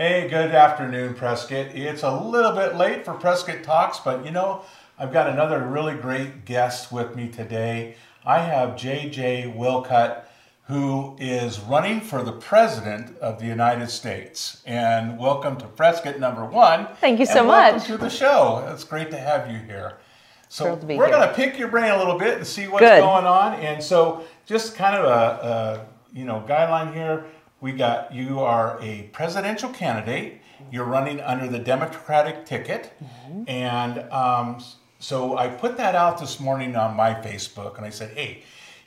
Hey, good afternoon, Prescott. It's a little bit late for Prescott Talks, but you know, I've got another really great guest with me today. I have JJ Walcutt, who is running for the President of the United States. And welcome to Prescott number one. Thank you so much. Welcome to the show. It's great to have you here. So we're going to pick your brain a little bit and see what's Good. going on. And so, just kind of a, a you know guideline here. We got you are a presidential candidate. You're running under the Democratic ticket, Mm-hmm. and um, so I put that out this morning on my Facebook, and I said, hey.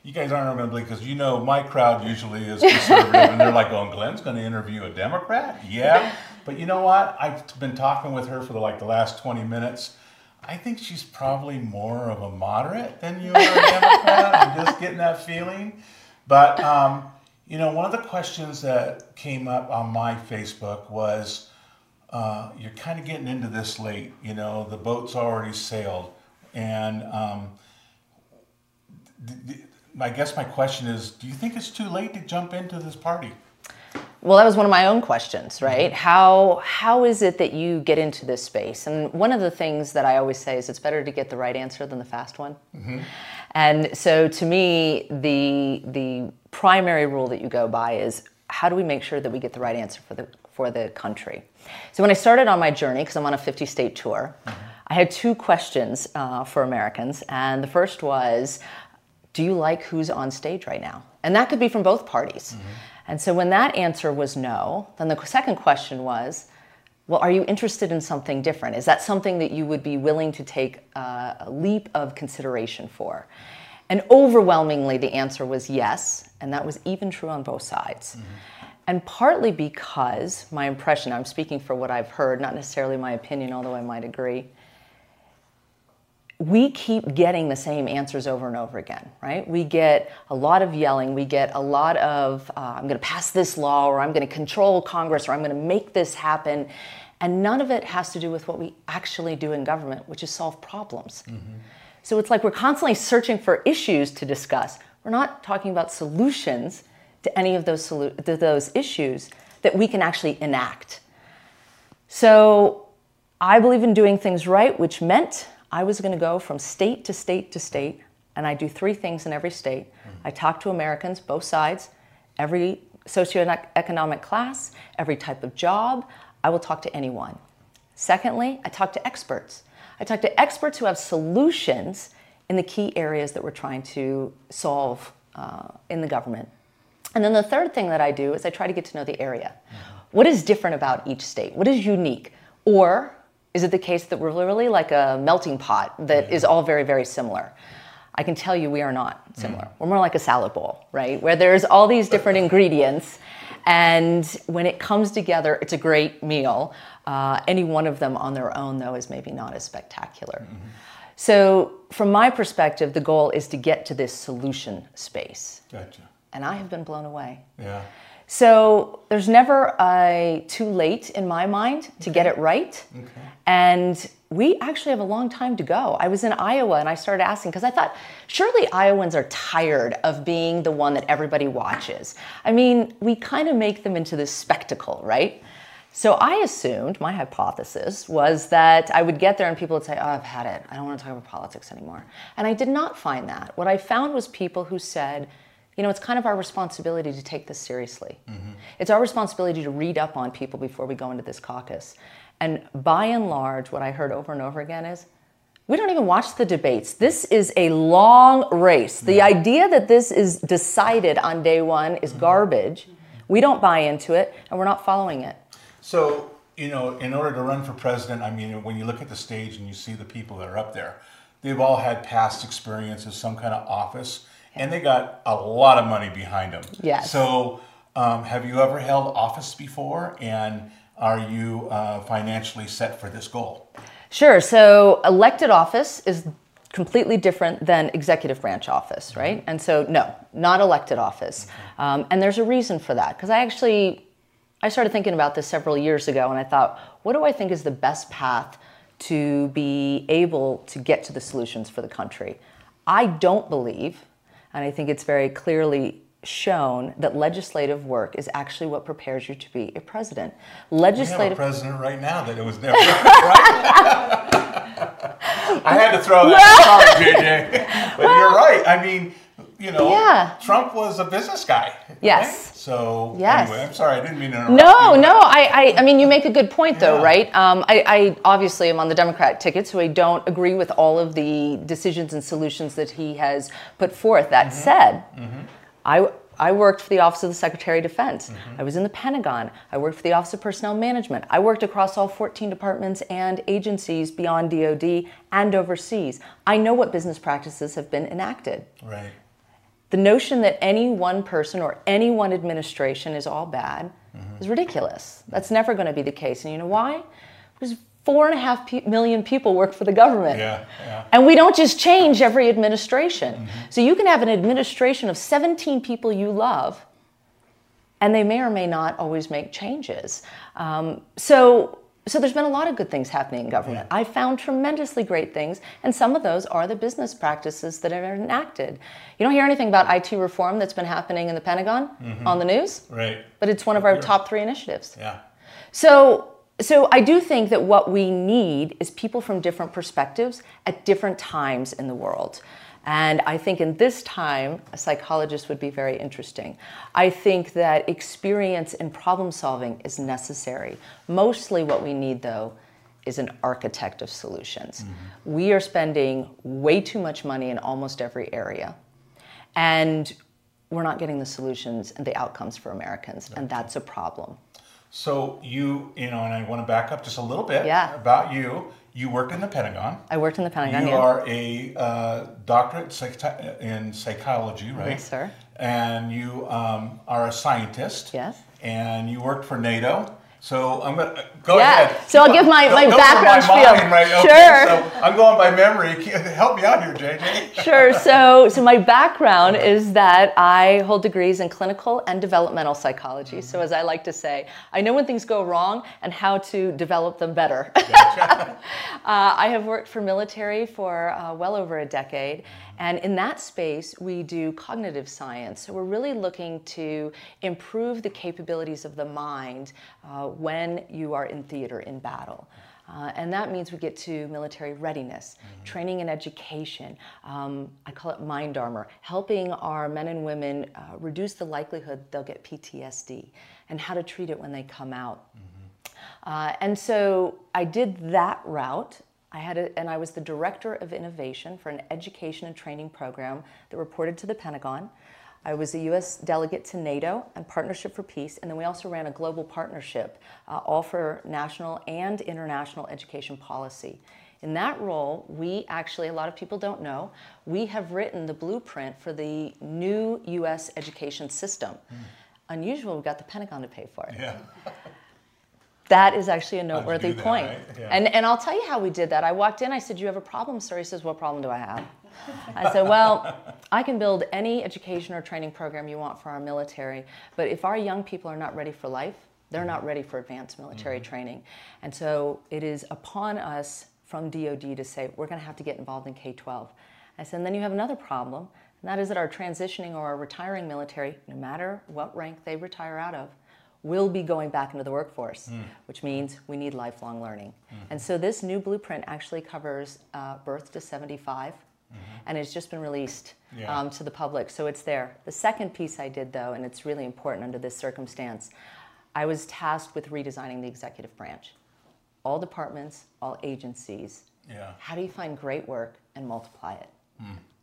You guys aren't going to believe because you know my crowd usually is conservative, and they're like, "Oh, Glenn's going to interview a Democrat." Yeah, but you know what? I've been talking with her for like the last twenty minutes. I think she's probably more of a moderate than you are a Democrat. I'm just getting that feeling. But, um, you know, one of the questions that came up on my Facebook was uh, you're kind of getting into this late. You know, the boat's already sailed. And um, I guess my question is do you think it's too late to jump into this party? Well, that was one of my own questions, right? How how is it that you get into this space? And one of the things that I always say is it's better to get the right answer than the fast one. And so to me, the the primary rule that you go by is how do we make sure that we get the right answer for the for the country? So when I started on my journey, because I'm on a 50 state tour, I had two questions uh, for Americans, and the first was, do you like who's on stage right now? And that could be from both parties. And so when that answer was no, then the second question was, well, are you interested in something different? Is that something that you would be willing to take uh, a leap of consideration for? And overwhelmingly, the answer was yes, and that was even true on both sides. And partly because my impression, I'm speaking for what I've heard, not necessarily my opinion, although I might agree, we keep getting the same answers over and over again, right? We get a lot of yelling, we get a lot of, uh, I'm going to pass this law, or I'm going to control Congress, or I'm going to make this happen. And none of it has to do with what we actually do in government, which is solve problems. So it's like we're constantly searching for issues to discuss. We're not talking about solutions to any of those, solu- to those issues that we can actually enact. So I believe in doing things right, which meant I was going to go from state to state to state, and I do three things in every state. I talk to Americans, both sides, every socioeconomic class, every type of job. I will talk to anyone. Secondly, I talk to experts. I talk to experts who have solutions in the key areas that we're trying to solve uh, in the government. And then the third thing that I do is I try to get to know the area. What is different about each state? What is unique? Or is it the case that we're literally like a melting pot that is mm. all very, very similar? I can tell you we are not mm. similar. We're more like a salad bowl, right? Where there's all these different ingredients. And when it comes together, it's a great meal. Uh, any one of them on their own, though, is maybe not as spectacular. Mm-hmm. So, from my perspective, the goal is to get to this solution space. Gotcha. And I have been blown away. Yeah. So there's never a too late in my mind to get it right. And we actually have a long time to go. I was in Iowa and I started asking because I thought surely Iowans are tired of being the one that everybody watches. I mean, we kind of make them into this spectacle, right? So I assumed, my hypothesis was that I would get there and people would say, Oh, I've had it. I don't want to talk about politics anymore. And I did not find that. What I found was people who said, you know, it's kind of our responsibility to take this seriously. Mm-hmm. It's our responsibility to read up on people before we go into this caucus. And by and large, what I heard over and over again is we don't even watch the debates. This is a long race. The idea that this is decided on day one is mm-hmm. garbage. Mm-hmm. We don't buy into it, and we're not following it. So, you know, in order to run for president, I mean, when you look at the stage and you see the people that are up there, they've all had past experiences, some kind of office, and they got a lot of money behind them. Yes. So, um, have you ever held office before? And are you uh, financially set for this goal? Sure. So elected office is completely different than executive branch office, right? And so, no, not elected office. Um, and there's a reason for that because I actually I started thinking about this several years ago, and I thought, what do I think is the best path to be able to get to the solutions for the country? I don't believe, and I think it's very clearly shown that legislative work is actually what prepares you to be a president. We have a president right now that it was never right. I had to throw that. Sorry, JJ. But you're right. I mean, you know, Yeah. Trump was a business guy. Yes. right? So Yes. anyway, I'm sorry, I didn't mean to interrupt. No, you. no. I, I, I mean, you make a good point, though, Yeah. right? Um, I, I obviously am on the Democrat ticket, so I don't agree with all of the decisions and solutions that he has put forth. That Mm-hmm. said, I, I worked for the Office of the Secretary of Defense. Mm-hmm. I was in the Pentagon. I worked for the Office of Personnel Management. I worked across all 14 departments and agencies beyond DoD and overseas. I know what business practices have been enacted. Right. The notion that any one person or any one administration is all bad Mm-hmm. is ridiculous. That's never going to be the case. And you know why? Because four and a half million people work for the government. Yeah. Yeah. And we don't just change every administration. Mm-hmm. So you can have an administration of 17 people you love, and they may or may not always make changes. Um, so, so there's been a lot of good things happening in government. Mm-hmm. I found tremendously great things, and some of those are the business practices that are enacted. You don't hear anything about IT reform that's been happening in the Pentagon mm-hmm. on the news, Right. but it's one of our top three initiatives. Yeah. So, so I do think that what we need is people from different perspectives at different times in the world. And I think in this time, a psychologist would be very interesting. I think that experience in problem solving is necessary. Mostly what we need, though, is an architect of solutions. Mm-hmm. We are spending way too much money in almost every area. And we're not getting the solutions and the outcomes for Americans, and that's a problem. So you, you know, and I want to back up just a little bit Yeah. about you. You worked in the Pentagon. I worked in the Pentagon. You yeah. are a uh, doctorate psych- in psychology, right? Yes, sir. And you um, are a scientist. Yes. And you worked for NATO. So I'm gonna go Yeah, ahead. so I'll give my- my go background my spiel. mind, right? Okay, Sure. So I'm going by memory. Help me out here, JJ. Sure. So, so my background is that I hold degrees in clinical and developmental psychology. So, as I like to say, I know when things go wrong and how to develop them better. uh, I have worked for military for uh, well over a decade, and in that space, we do cognitive science. So, we're really looking to improve the capabilities of the mind uh, when you are in theater in battle. Uh, and that means we get to military readiness, training and education. Um, I call it mind armor, helping our men and women uh, reduce the likelihood they'll get PTSD and how to treat it when they come out. Uh, and so I did that route. I had a, and I was the director of innovation for an education and training program that reported to the Pentagon. I was a U.S. delegate to NATO and Partnership for Peace, and then we also ran a global partnership, uh, all for national and international education policy. In that role, we actually, a lot of people don't know, we have written the blueprint for the new U.S. education system. Unusual, we got the Pentagon to pay for it. Yeah. That is actually a noteworthy that, point. right? Yeah. And, and I'll tell you how we did that. I walked in, I said, You have a problem, sir? He says, What problem do I have? I said, Well, I can build any education or training program you want for our military, but if our young people are not ready for life, they're not ready for advanced military Mm-hmm. training. And so it is upon us from DoD to say, We're going to have to get involved in K 12. I said, And then you have another problem, and that is that our transitioning or our retiring military, no matter what rank they retire out of, will be going back into the workforce, which means we need lifelong learning. And so this new blueprint actually covers uh, birth to 75, and it's just been released Yeah. um, to the public, so it's there. The second piece I did, though, and it's really important under this circumstance, I was tasked with redesigning the executive branch. All departments, all agencies. Yeah. How do you find great work and multiply it?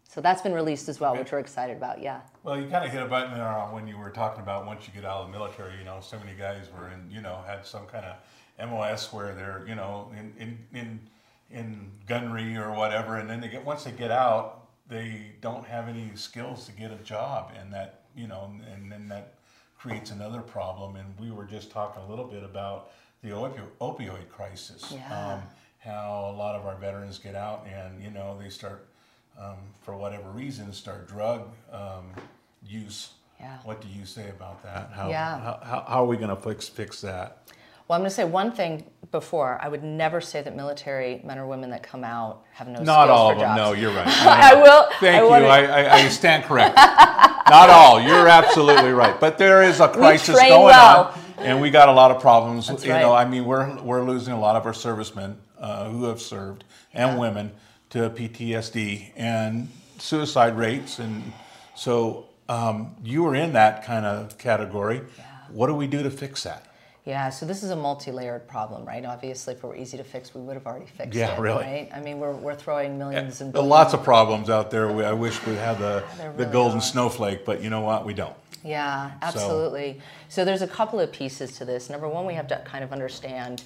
So that's been released as well, which we're excited about. Yeah. Well, you kind of hit a button there when you were talking about once you get out of the military. You know, so many guys were in, you know, had some kind of MOS where they're, you know, in in in, in gunnery or whatever, and then they get once they get out, they don't have any skills to get a job, and that, you know, and then that creates another problem. And we were just talking a little bit about the opio- opioid crisis. Yeah. Um, how a lot of our veterans get out and you know they start um, for whatever reason start drug um, use Yeah. what do you say about that how, Yeah. how, how, how are we going to fix fix that Well, I'm going to say one thing before, I would never say that military men or women that come out have no Not skills all for of them. jobs. No, you're right. I will. Thank I you. I, I, I stand corrected. Not all. You're absolutely right. But there is a crisis going well. on, and we got a lot of problems. That's you know. I mean, we're we're losing a lot of our servicemen uh, who have served and women to PTSD and suicide rates, and so um, you were in that kind of category. What do we do to fix that? Yeah, so this is a multi-layered problem, right? Obviously, if it were easy to fix, we would have already fixed Yeah, it, really. right? I mean, we're, we're throwing millions and billions. lots of problems out there. We, I wish we had the, There the golden are. snowflake, but you know what? We don't. Yeah, absolutely. So. there's a couple of pieces to this. Number one, we have to kind of understand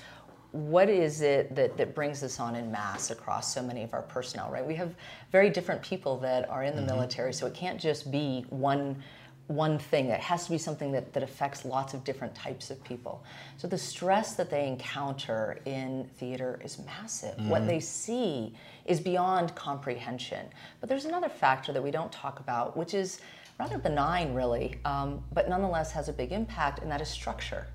what is it that, that brings this on in mass across so many of our personnel, right? We have very different people that are in the mm-hmm. military, so it can't just be one one thing. It has to be something that, that affects lots of different types of people. So the stress that they encounter in theater is massive. What they see is beyond comprehension. But there's another factor that we don't talk about, which is rather benign, really, um, but nonetheless has a big impact, and that is structure.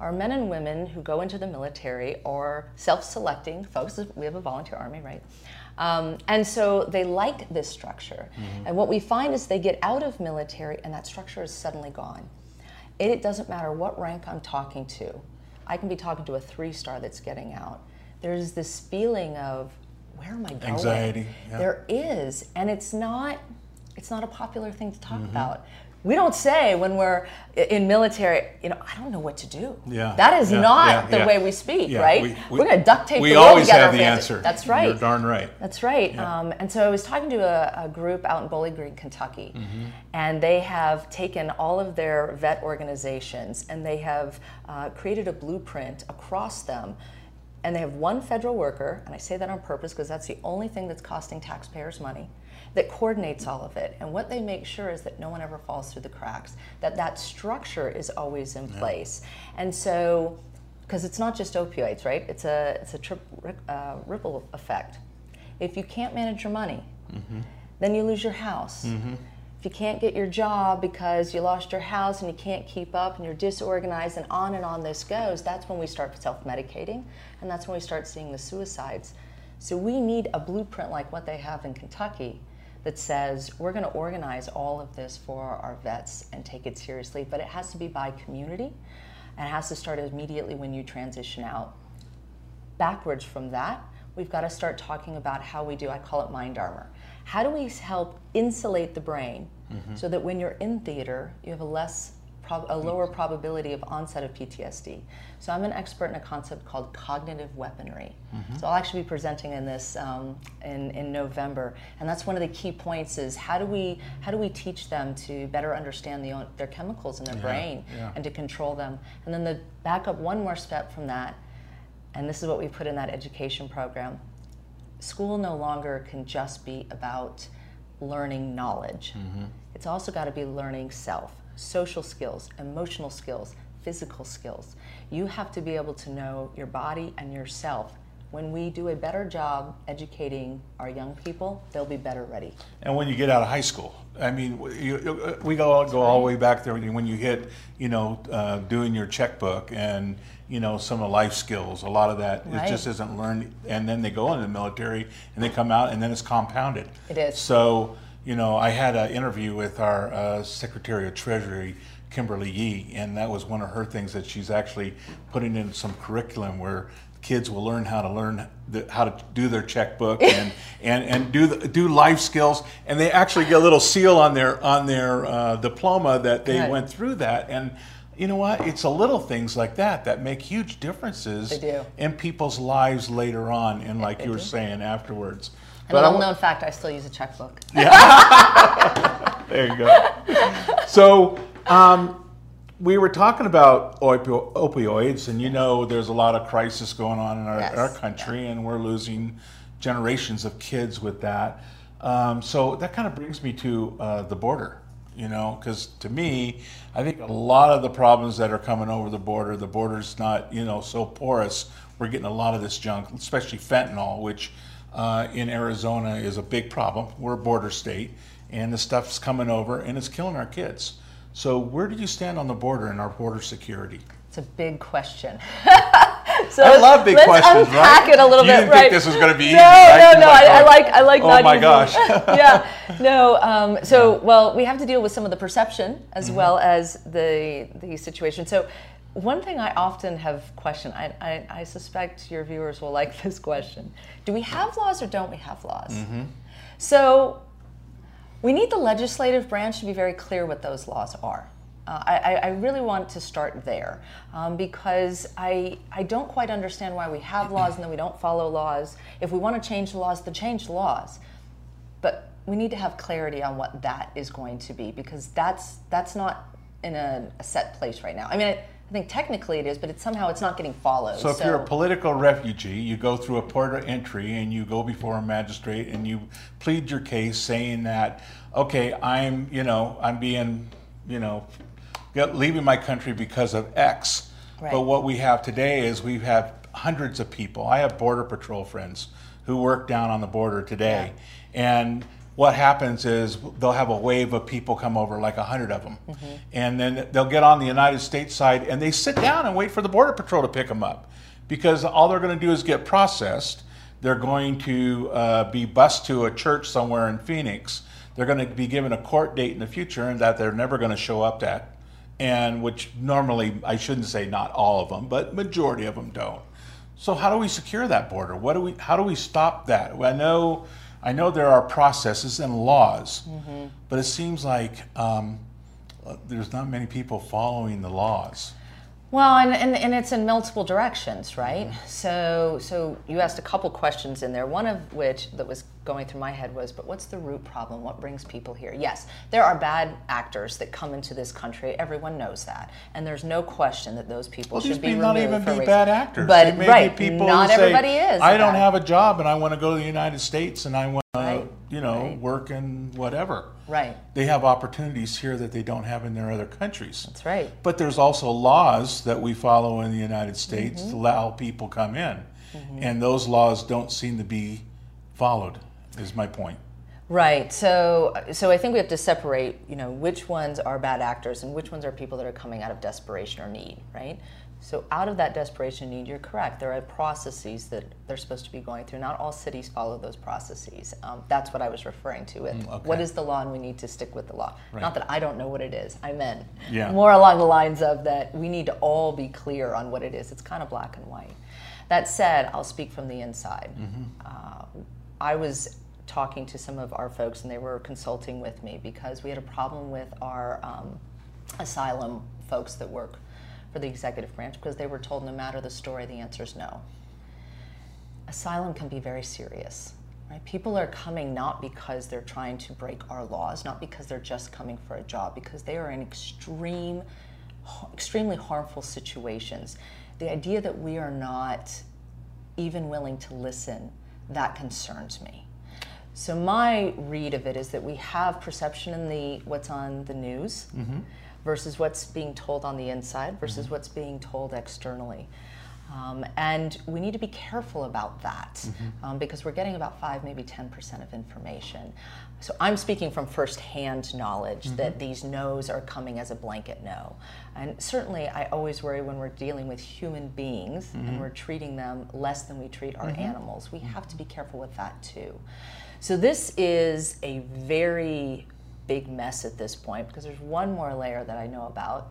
Our men and women who go into the military are self selecting folks. We have a volunteer army, right? Um, and so they like this structure. And what we find is they get out of military and that structure is suddenly gone. It doesn't matter what rank I'm talking to. I can be talking to a three star that's getting out. There's this feeling of where am I going? Anxiety, yeah. There is, and it's not it's not a popular thing to Mm-hmm. talk about. We don't say when we're in military, you know, I don't know what to do. Yeah, That is yeah, not yeah, the yeah. way we speak, right? we- are going to duct tape We the always together. have the answer. That's right. You're darn right. That's right. Um, and so I was talking to a, a group out in Bowling Green, Kentucky, Mm-hmm. and they have taken all of their vet organizations and they have uh, created a blueprint across them. And they have one federal worker, and I say that on purpose because that's the only thing that's costing taxpayers money, that coordinates all of it. And what they make sure is that no one ever falls through the cracks, that that structure is always in place. And so, because it's not just opioids, right? It's a, it's a trip, uh, ripple effect. If you can't manage your money, then you lose your house. If you can't get your job because you lost your house and you can't keep up and you're disorganized and on and on this goes, that's when we start self medicating and that's when we start seeing the suicides. So we need a blueprint like what they have in Kentucky that says we're going to organize all of this for our vets and take it seriously, but it has to be by community and it has to start immediately when you transition out backwards from that, we've got to start talking about how we do, I call it mind armor. How do we help insulate the brain mm-hmm. so that when you're in theater, you have a less a lower probability of onset of PTSD. So I'm an expert in a concept called cognitive weaponry. So I'll actually be presenting in this um, in, in November, and that's one of the key points is how do we how do we teach them to better understand the, their chemicals in their brain yeah. and to control them, and then the back up one more step from that and this is what we put in that education program. School no longer can just be about learning knowledge. It's also got to be learning self, social skills, emotional skills, physical skills. You have to be able to know your body and yourself. When we do a better job educating our young people, they'll be better ready. And when you get out of high school, I mean, you, you- we go go all the way back there when you hit, you know, uh, doing your checkbook and you know some of the life skills. A lot of that Right. it just isn't learned, and then they go into the military and they come out and then it's compounded. It is. So you know, I had an interview with our uh, Secretary of Treasury. Kimberly Yee, and that was one of her things that she's actually putting in some curriculum where kids will learn how to learn the, how to do their checkbook and and and do the, do life skills, and they actually get a little seal on their on their uh, diploma that they Good. went through that. And you know what? It's a little things like that that make huge differences in people's lives later on, and like they you were do. saying afterwards. And a I little wa- known fact, I still use a checkbook. Yeah. There you go. so, um, we were talking about opi- opioids, and you know, there's a lot of crisis going on in our, Yes. our country, and we're losing generations of kids with that. Um, so that kind of brings me to uh, the border, you know, because to me, I think a lot of the problems that are coming over the border, the border's not, you know, so porous. We're getting a lot of this junk, especially fentanyl, which uh, in Arizona is a big problem. We're a border state, and the stuff's coming over and it's killing our kids. So, where do you stand on the border and our border security? It's a big question. So I love big let's questions, unpack right? it a little you bit. didn't right. think this was going to be easy, no, right? No, no, I, I oh, like, I like. Oh not my easy. gosh. yeah, no. Um, so, well, we have to deal with some of the perception as Mm-hmm. well as the the situation. So, one thing I often have questioned. I, I, I suspect your viewers will like this question: Do we have laws or don't we have laws? Mm-hmm. So, we need the legislative branch to be very clear what those laws are. Uh, I, I really want to start there um, because I, I don't quite understand why we have laws and then we don't follow laws. If we want to change the laws, then change the laws. But we need to have clarity on what that is going to be because that's, that's not in a, a set place right now. I mean, I, I think technically it is, but it's somehow it's not getting followed. So if you're a political refugee, you go through a port of entry and you go before a magistrate and you plead your case saying that, okay, I'm, you know, I'm being, you know, leaving my country because of X. Right. But what we have today is we have hundreds of people. I have border patrol friends who work down on the border today, and what happens is they'll have a wave of people come over, like a hundred of them, and then they'll get on the United States side and they sit down and wait for the border patrol to pick them up, because all they're going to do is get processed. They're going to uh, be bused to a church somewhere in Phoenix. They're going to be given a court date in the future, and that they're never going to show up at and which normally I shouldn't say not all of them, but majority of them don't. So how do we secure that border? What do we? How do we stop that? I know, I know there are processes and laws, but it seems like um, there's not many people following the laws. Well, and, and, and it's in multiple directions, right? Mm-hmm. So so you asked a couple questions in there. One of which that was going through my head was, but what's the root problem? What brings people here? Yes, there are bad actors that come into this country. Everyone knows that, and there's no question that those people Well, should be removed not even be race- bad actors. But right, be people not who say, everybody is. I don't bad. have a job and I want to go to the United States and I want to, you know, right. work in whatever. Right. They have opportunities here that they don't have in their other countries. That's right. But there's also laws that we follow in the United States Mm-hmm. to allow people come in, and those laws don't seem to be followed. Is my point. Right. So, so I think we have to separate, you know, which ones are bad actors and which ones are people that are coming out of desperation or need, right? So, out of that desperation need, you're correct. There are processes that they're supposed to be going through. Not all cities follow those processes. Um, that's what I was referring to with Mm, okay. what is the law, and we need to stick with the law. Not that I don't know what it is. I meant Yeah. more along the lines of that we need to all be clear on what it is. It's kind of black and white. That said, I'll speak from the inside. Uh, I was talking to some of our folks, and they were consulting with me because we had a problem with our um, asylum folks that work for the executive branch because they were told no matter the story, the answer is no. Asylum can be very serious. Right? People are coming not because they're trying to break our laws, not because they're just coming for a job, because they are in extreme, extremely harmful situations. The idea that we are not even willing to listen, that concerns me. So my read of it is that we have perception in the what's on the news mm-hmm. Versus what's being told on the inside versus mm-hmm. what's being told externally. Um, and we need to be careful about that mm-hmm. um, because we're getting about five, maybe 10% of information. So I'm speaking from firsthand knowledge mm-hmm. that these no's are coming as a blanket no. And certainly, I always worry when we're dealing with human beings and we're treating them less than we treat our animals. We have to be careful with that too. So this is a very big mess at this point because there's one more layer that I know about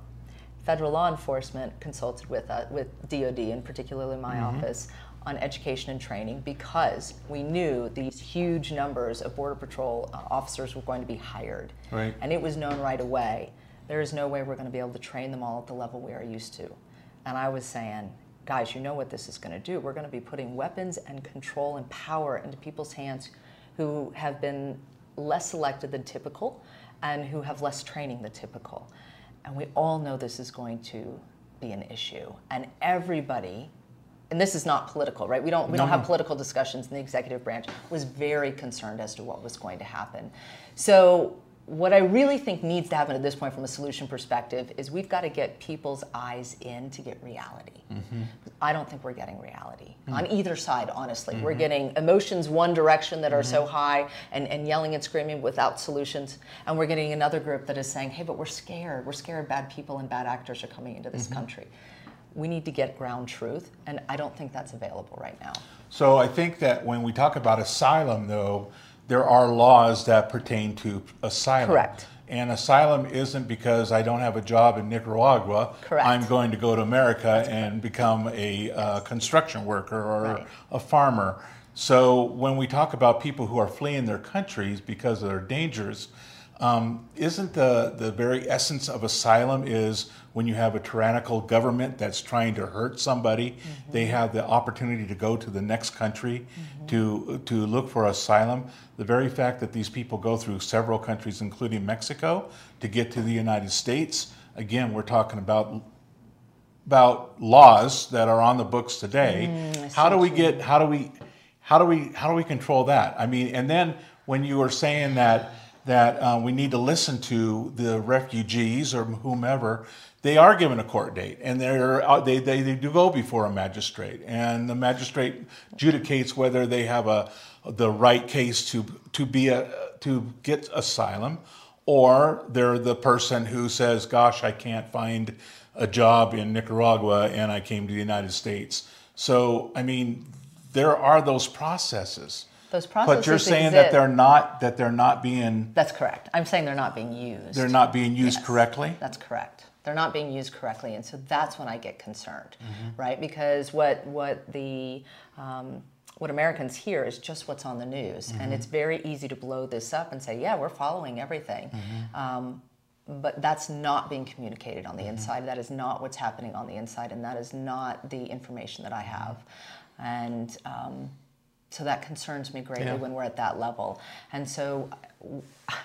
federal law enforcement consulted with uh, with DoD and particularly my office on education and training because we knew these huge numbers of border patrol uh, officers were going to be hired, Right. and it was known right away. There is no way we're going to be able to train them all at the level we are used to, and I was saying. Guys, you know what this is going to do. We're going to be putting weapons and control and power into people's hands who have been less selected than typical and who have less training than typical. And we all know this is going to be an issue. And everybody, and this is not political, right? We don't we don't have political discussions in the executive branch, was very concerned as to what was going to happen. So what I really think needs to happen at this point from a solution perspective is we've got to get people's eyes in to get reality. Mm-hmm. I don't think we're getting reality mm. on either side, honestly. We're mm-hmm. getting emotions one direction that are so mm-hmm. high and, and yelling and screaming without solutions. And we're getting another group that is saying, hey, but we're scared. We're scared bad people and bad actors are coming into this country. we need to get ground truth, and I don't think that's available right now. So I think that when we talk about asylum, though, there are laws that pertain to asylum. Correct. And asylum isn't because I don't have a job in Nicaragua. Correct. I'm going to go to America and become a uh, construction worker or Right. a farmer. So when we talk about people who are fleeing their countries because of their dangers, um, isn't the, the very essence of asylum is when you have a tyrannical government that's trying to hurt somebody, they have the opportunity to go to the next country to, to look for asylum. The very fact that these people go through several countries, including Mexico, to get to the United States, again, we're talking about about laws that are on the books today. how do we get? How do we? How do we? How do we control that? I mean, and then when you were saying that that uh, we need to listen to the refugees or whomever, they are given a court date, and they're uh, they, they they do go before a magistrate, and the magistrate adjudicates whether they have a the right case to to be a to get asylum or they're the person who says, "Gosh, I can't find a job in Nicaragua, and I came to the United States." So, I mean, there are those processes. Those processes. But you're saying that they're not that they're not being That's correct. I'm saying they're not being used. they're not being used Yes, correctly. That's correct. They're not being used correctly, and so that's when I get concerned, Mm-hmm. right? Because what what the um, what Americans hear is just what's on the news, Mm-hmm. and it's very easy to blow this up and say, "Yeah, we're following everything." Mm-hmm. Um, but that's not being communicated on the Mm-hmm. inside. That is not what's happening on the inside, and that is not the information that I have. And um, so that concerns me greatly Yeah. when we're at that level. And so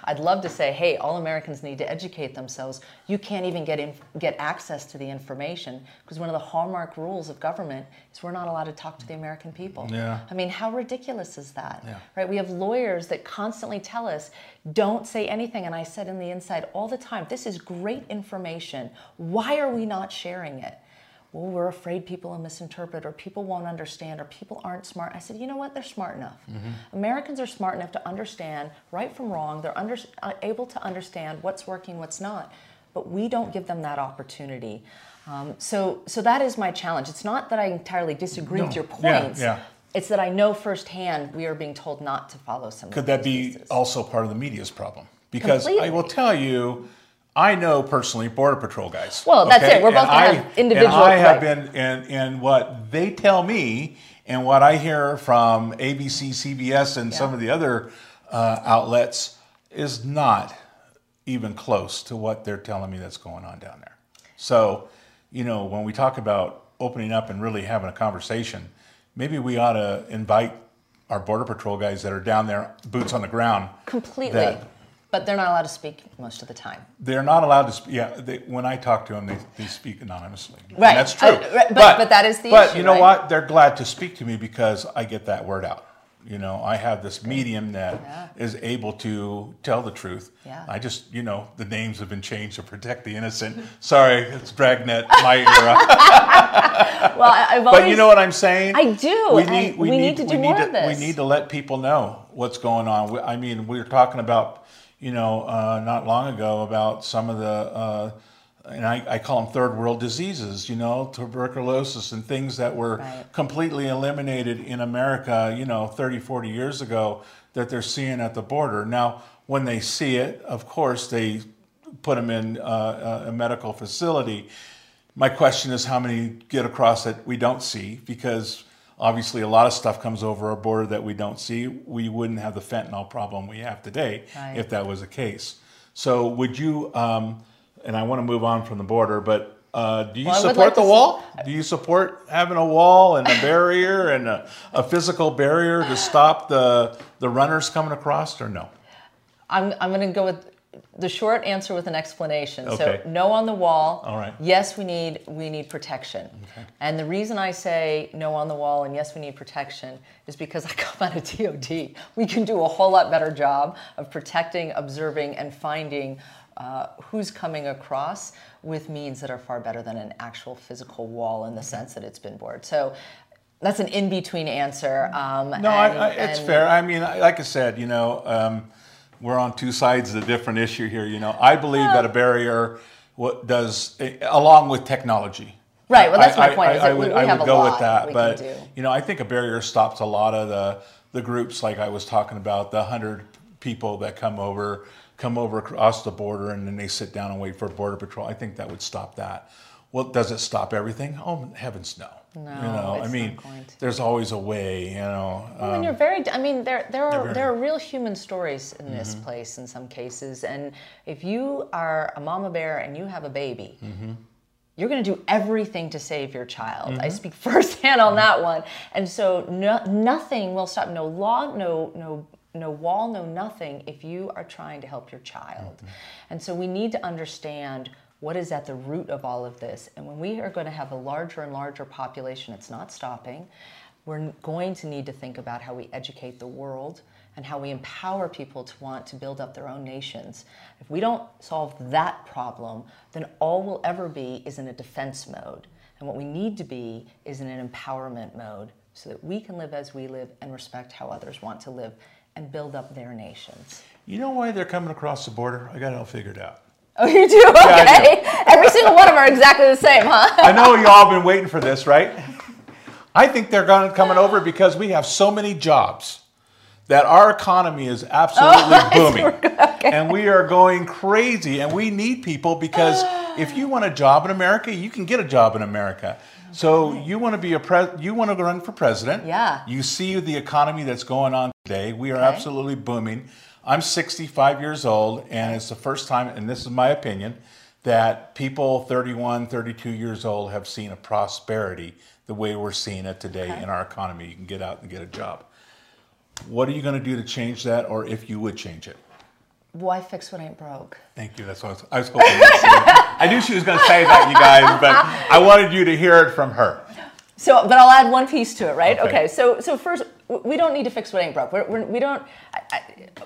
I'd love to say, hey, all Americans need to educate themselves. You can't even get in, get access to the information because one of the hallmark rules of government is we're not allowed to talk to the American people. Yeah. I mean, how ridiculous is that? Yeah. Right? We have lawyers that constantly tell us, don't say anything. And I said in the inside all the time, this is great information. Why are we not sharing it? Well, we're afraid people will misinterpret or people won't understand or people aren't smart. I said, you know what? They're smart enough. Americans are smart enough to understand right from wrong. They're under, uh, able to understand what's working, what's not. But we don't give them that opportunity. Um, so, so that is my challenge. It's not that I entirely disagree with your points. yeah. yeah. It's that I know firsthand we are being told not to follow some. of Could that be pieces. also part of the media's problem? Because I will tell you, I know personally Border Patrol guys. Well, that's it. We're both I- have individual- And I have right. been, and, and what they tell me and what I hear from ABC, CBS, and some of the other uh, outlets is not even close to what they're telling me that's going on down there. So, you know, when we talk about opening up and really having a conversation, maybe we ought to invite our Border Patrol guys that are down there, boots on the ground. completely? that- but they're not allowed to speak most of the time. They're not allowed to speak. Yeah, they, when I talk to them, they, they speak anonymously. And Right. that's true. Uh, right, but- but that is the But issue, you know right? what? They're glad to speak to me because I get that word out. You know, I have this medium that is Yeah. able to tell the truth. Yeah. I just, you know, the names have been changed to protect the innocent. Sorry, it's Dragnet, my era. Well, I, I've always. But you know what I'm saying? I do, and we need to do we more need of this. We need to let people know what's going on. We- I mean, we're talking about, you know, uh, not long ago about some of the, uh, and I, I call them third world diseases, you know, tuberculosis and things that were Right. completely eliminated in America, you know, 30, 40 years ago that they're seeing at the border. Now, when they see it, of course, they put them in uh, a medical facility. My question is how many get across that we don't see because obviously a lot of stuff comes over our border that we don't see. We wouldn't have the fentanyl problem we have today Right. if that was the case. So would you, um, and I want to move on from the border, but uh, do you Well, support like the wall? Do you support having a wall and a barrier and a, a physical barrier to stop the, the runners coming across or no? I'm, I'm going to go with the short answer with an explanation. Okay. So no on the wall. All right. Yes, we need we need protection. Okay. And the reason I say no on the wall and yes we need protection is because I come out of DoD. We can do a whole lot better job of protecting, observing, and finding. Uh, who's coming across with means that are far better than an actual physical wall in the sense that it's been bored. So that's an in-between answer. Um, No, and- I, I, it's fair. I mean, like I said, you know, um, we're on two sides of a different issue here. You know, I believe that a barrier what does, eh, along with technology, Right. Well, that's my I- point. I, I that we- would, we I would a go lot with that, but you know, I think a barrier stops a lot of the the groups like I was talking about, the hundred people that come over come over across the border and then they sit down and wait for border patrol. I think that would stop that. Well, does it stop everything? Oh heavens, no. No, you know, I mean, there's always a way. You know, Well, and um, you're very. I mean, there there are very- there are real human stories in this Mm-hmm. place in some cases, and if you are a mama bear and you have a baby. Mm-hmm. You're going to do everything to save your child. I speak firsthand on that one, and so no, nothing will stop. No law, no no no wall, no nothing. If you are trying to help your child, and so we need to understand what is at the root of all of this. And when we are going to have a larger and larger population, it's not stopping. We're going to need to think about how we educate the world and how we empower people to want to build up their own nations. If we don't solve that problem, then all we'll ever be is in a defense mode. And what we need to be is in an empowerment mode so that we can live as we live and respect how others want to live and build up their nations. you know why they're coming across the border? I got it all figured out. Oh, you do? Okay. I Every single one of them are exactly the same, huh? I know you all have been waiting for this, right? I think they're going to coming over because we have so many jobs that our economy is absolutely oh, booming, and we are going crazy. And we need people because if you want a job in America, you can get a job in America. So you want to be a pres, you want to run for president. Yeah. You see the economy that's going on today. We are Okay. absolutely booming. I'm 65 years old, and it's the first time, and this is my opinion, that people 31, 32 years old have seen a prosperity the way we're seeing it today Okay. in our economy. You can get out and get a job. What are you going to do to change that, or if you would change it? Why fix what ain't broke? Thank you. That's what I was, I was hoping. say. I knew she was going to say that, you guys, but I wanted you to hear it from her. So, but I'll add one piece to it, right? Okay. Okay. so, so first, we don't need to fix what ain't broke. We're, we're, we don't I, I,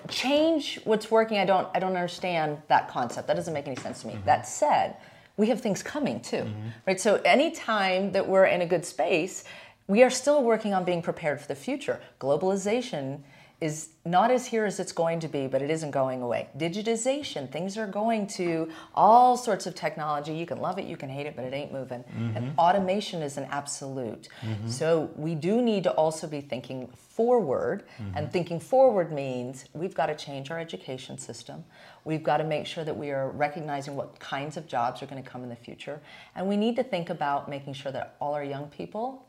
change what's working. I don't. I don't understand that concept. That doesn't make any sense to me. Mm-hmm. That said, we have things coming too, mm-hmm. right? So, anytime that we're in a good space, we are still working on being prepared for the future. Globalization is not as here as it's going to be, but it isn't going away. Digitization, things are going to all sorts of technology. You can love it, you can hate it, but it ain't moving. And mm-hmm. automation is an absolute. Mm-hmm. So we do need to also be thinking forward, and mm-hmm. thinking forward means we've got to change our education system. We've got to make sure that we are recognizing what kinds of jobs are going to come in the future. And we need to think about making sure that all our young people,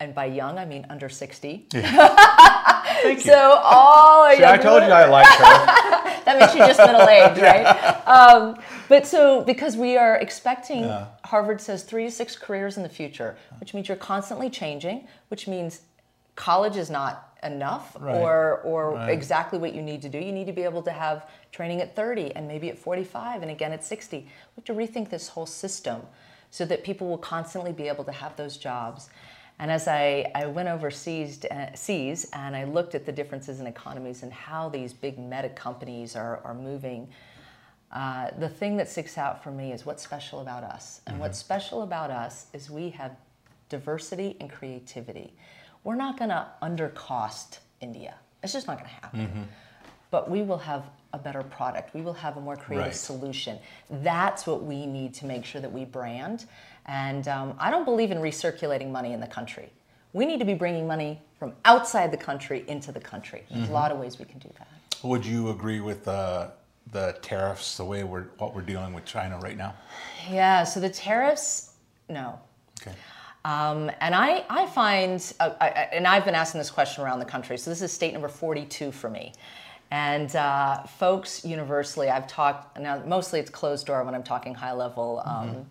and by young I mean under 60, Thank you. so all our See, I told you I liked her. that makes you just middle aged, right? Um, but so because we are expecting, Yeah. Harvard says three to six careers in the future, which means you're constantly changing, which means college is not enough Right. or or Right. exactly what you need to do. You need to be able to have training at 30 and maybe at 45 and again at 60. We have to rethink this whole system so that people will constantly be able to have those jobs. And as I, I went overseas uh, seas and I looked at the differences in economies and how these big meta companies are, are moving, uh, the thing that sticks out for me is what's special about us. And what's special about us is we have diversity and creativity. We're not going to undercost India. It's just not going to happen. But we will have a better product. We will have a more creative Right. solution. That's what we need to make sure that we brand. And um, I don't believe in recirculating money in the country. We need to be bringing money from outside the country into the country. There's a lot of ways we can do that. Would you agree with uh, the tariffs, the way we're what we're dealing with China right now? Yeah, so the tariffs, no. Okay. Um, and I, I find, uh, I, and I've been asking this question around the country, so this is state number 42 for me. And uh, folks universally, I've talked, now mostly it's closed door when I'm talking high level um,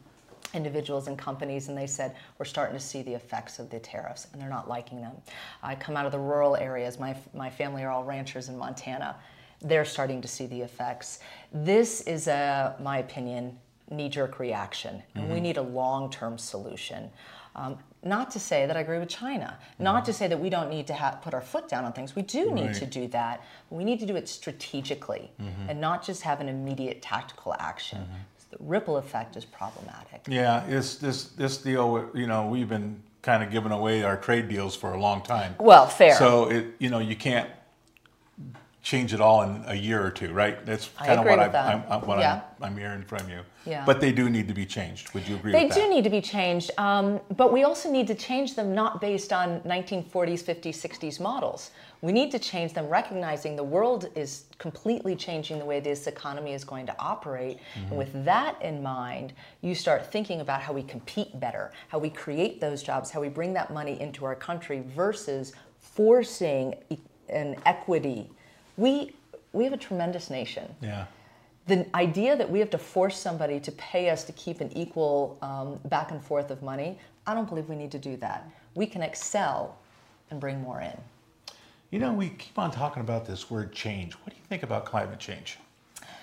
individuals and companies, and they said, we're starting to see the effects of the tariffs, and they're not liking them. I come out of the rural areas, my, my family are all ranchers in Montana. They're starting to see the effects. This is, a, my opinion, knee jerk reaction, and we mm-hmm. need a long term solution. Um, not to say that I agree with China, mm-hmm. not to say that we don't need to ha- put our foot down on things. We do need Right. to do that. We need to do it strategically mm-hmm. and not just have an immediate tactical action. The ripple effect is problematic. Yeah, this this this deal, you know, we've been kind of giving away our trade deals for a long time. Well, fair. So it, you know, you can't change it all in a year or two, right? That's kind of what, with I'm. I'm, what Yeah. I'm, I'm hearing from you. Yeah. But they do need to be changed. Would you agree They with that? do need to be changed, um, but we also need to change them not based on 1940s, 50s, 60s models. We need to change them recognizing the world is completely changing the way this economy is going to operate. And with that in mind, you start thinking about how we compete better, how we create those jobs, how we bring that money into our country versus forcing an equity. We, we have a tremendous nation Yeah. the idea that we have to force somebody to pay us to keep an equal um, back and forth of money, I don't believe we need to do that. We can excel and bring more in. You know, we keep on talking about this word change. What do you think about climate change?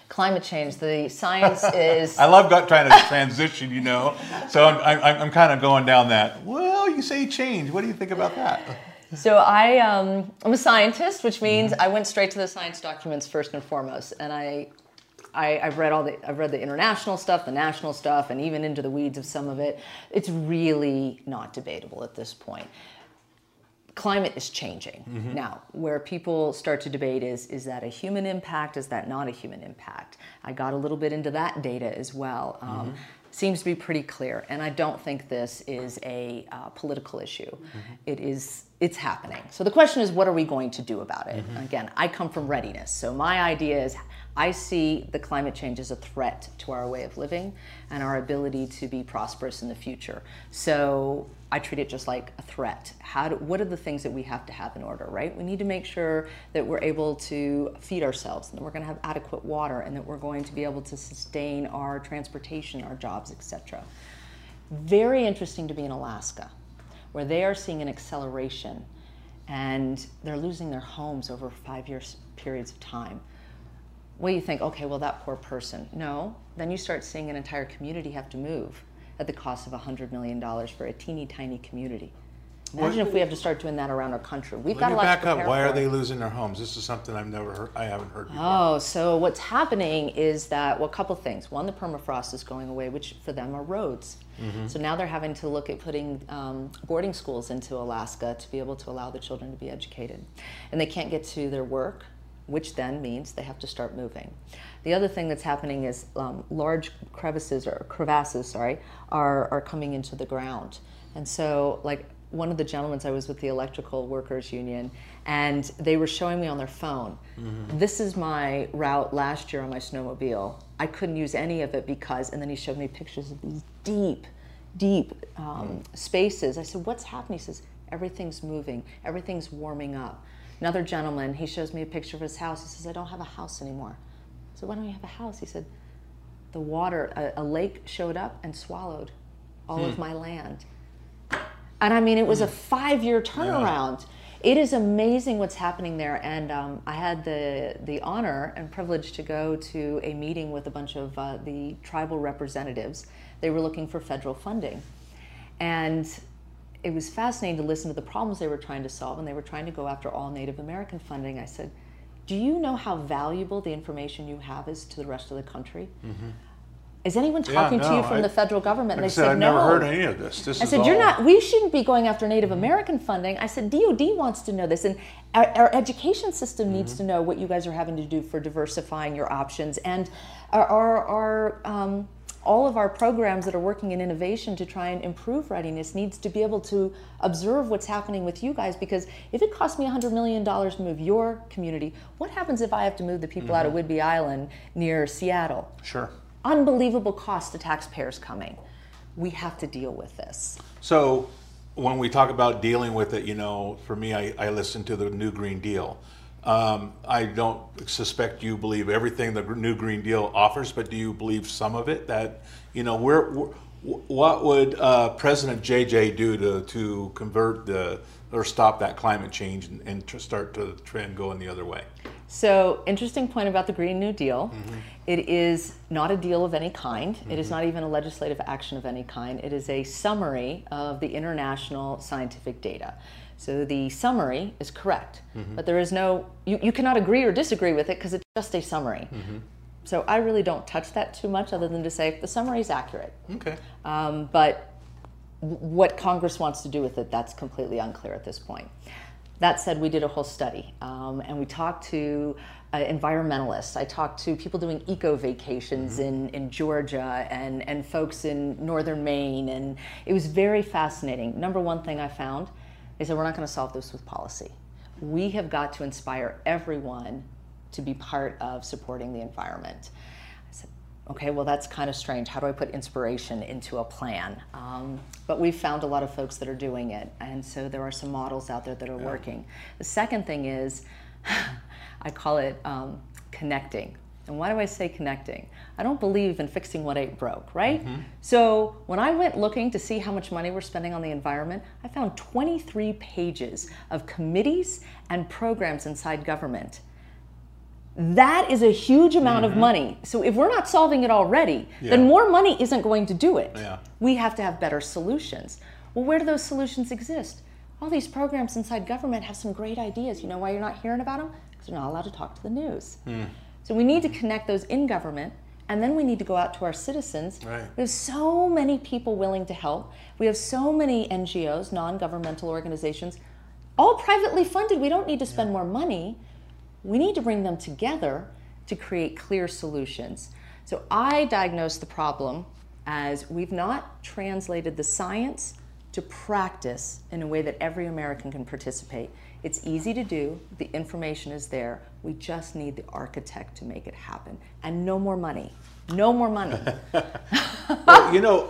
Climate change, the science is. I love trying to transition, you know. So I'm, I'm, I'm kind of going down that. Well, you say change. What do you think about that? So I, um, I'm a scientist, which means I went straight to the science documents first and foremost, and I, I, I've read all the, I've read the international stuff, the national stuff, and even into the weeds of some of it. It's really not debatable at this point. Climate is changing now. Where people start to debate is is that a human impact? Is that not a human impact? I got a little bit into that data as well. Um, Seems to be pretty clear, and I don't think this is a uh, political issue. It is it's happening. So the question is, what are we going to do about it? Again, I come from readiness, so my idea is I see the climate change as a threat to our way of living and our ability to be prosperous in the future. So I treat it just like a threat. How do, what are the things that we have to have in order, right? We need to make sure that we're able to feed ourselves and that we're going to have adequate water and that we're going to be able to sustain our transportation, our jobs, etc. Very interesting to be in Alaska, where they are seeing an acceleration and they're losing their homes over five years periods of time. Well, you think, okay, well, that poor person. No, then you start seeing an entire community have to move at the cost of $100 million for a teeny tiny community. Imagine if we have to start doing that around our country. We've Let got a lot back to up. Why are they losing their homes? This is something I've never heard. I haven't heard before. Oh, so what's happening is that, well, a couple things. One, the permafrost is going away, which for them are roads. So now they're having to look at putting um, boarding schools into Alaska to be able to allow the children to be educated. And they can't get to their work, which then means they have to start moving. The other thing that's happening is um, large crevices or crevasses, sorry, are, are coming into the ground. And so, like one of the gentlemen, I was with the Electrical Workers Union, and they were showing me on their phone. This is my route last year on my snowmobile. I couldn't use any of it because, and then he showed me pictures of these deep, deep um, spaces. I said, What's happening? He says, Everything's moving, everything's warming up. Another gentleman, he shows me a picture of his house. He says, I don't have a house anymore. I said, Why don't you have a house? He said, The water, a, a lake showed up and swallowed all of my land. And I mean, it was a five year turnaround. It is amazing what's happening there. And um, I had the, the honor and privilege to go to a meeting with a bunch of uh, the tribal representatives. They were looking for federal funding. And it was fascinating to listen to the problems they were trying to solve. And they were trying to go after all Native American funding. I said, Do you know how valuable the information you have is to the rest of the country? Is anyone Yeah, talking to you from I- the federal government? Like I and they said, said, I've no. never heard any of this. This I said, "You're not. We shouldn't be going after Native American funding." I said, "DoD wants to know this, and our, our education system needs Mm-hmm. to know what you guys are having to do for diversifying your options, and our, our, our um, all of our programs that are working in innovation to try and improve readiness needs to be able to observe what's happening with you guys. Because if it costs me $100 million to move your community, what happens if I have to move the people out of Mm-hmm. Whidbey Island near Seattle? Sure. Unbelievable cost to taxpayers coming. We have to deal with this. So when we talk about dealing with it, you know, for me, I, I listen to the New Green Deal. Um, I don't suspect you believe everything the New Green Deal offers, but do you believe some of it? That you know, where, what would uh, President JJ do to to convert the or stop that climate change and, and to start the trend going the other way? So, interesting point about the Green New Deal. It is not a deal of any kind. It is not even a legislative action of any kind. It is a summary of the international scientific data. So, the summary is correct, but there is no, you, you cannot agree or disagree with it because it's just a summary. So, I really don't touch that too much other than to say the summary is accurate. Okay. Um, but what Congress wants to do with it, that's completely unclear at this point. that said, we did a whole study um, and we talked to uh, environmentalists. I talked to people doing eco vacations mm-hmm. in, in Georgia and, and folks in northern Maine. And it was very fascinating. Number one thing I found is that we're not going to solve this with policy. We have got to inspire everyone to be part of supporting the environment. I said, okay, well, that's kind of strange. How do I put inspiration into a plan? Um, but we've found a lot of folks that are doing it. And so there are some models out there that are yeah. working. The second thing is, I call it um, connecting. And why do I say connecting? I don't believe in fixing what ain't broke, right? Mm-hmm. So when I went looking to see how much money we're spending on the environment, I found 23 pages of committees and programs inside government. That is a huge amount mm-hmm. of money. So if we're not solving it already, yeah. then more money isn't going to do it. Yeah. We have to have better solutions. Well, where do those solutions exist? All these programs inside government have some great ideas. You know why you're not hearing about them? Because they're not allowed to talk to the news. Mm. So we need to connect those in government, and then we need to go out to our citizens. Right. We have so many people willing to help. We have so many NGOs, non governmental organizations, all privately funded. We don't need to spend yeah. more money. We need to bring them together to create clear solutions. So I diagnose the problem as we've not translated the science to practice in a way that every American can participate. It's easy to do, the information is there. We just need the architect to make it happen. And no more money. No more money. well, you know,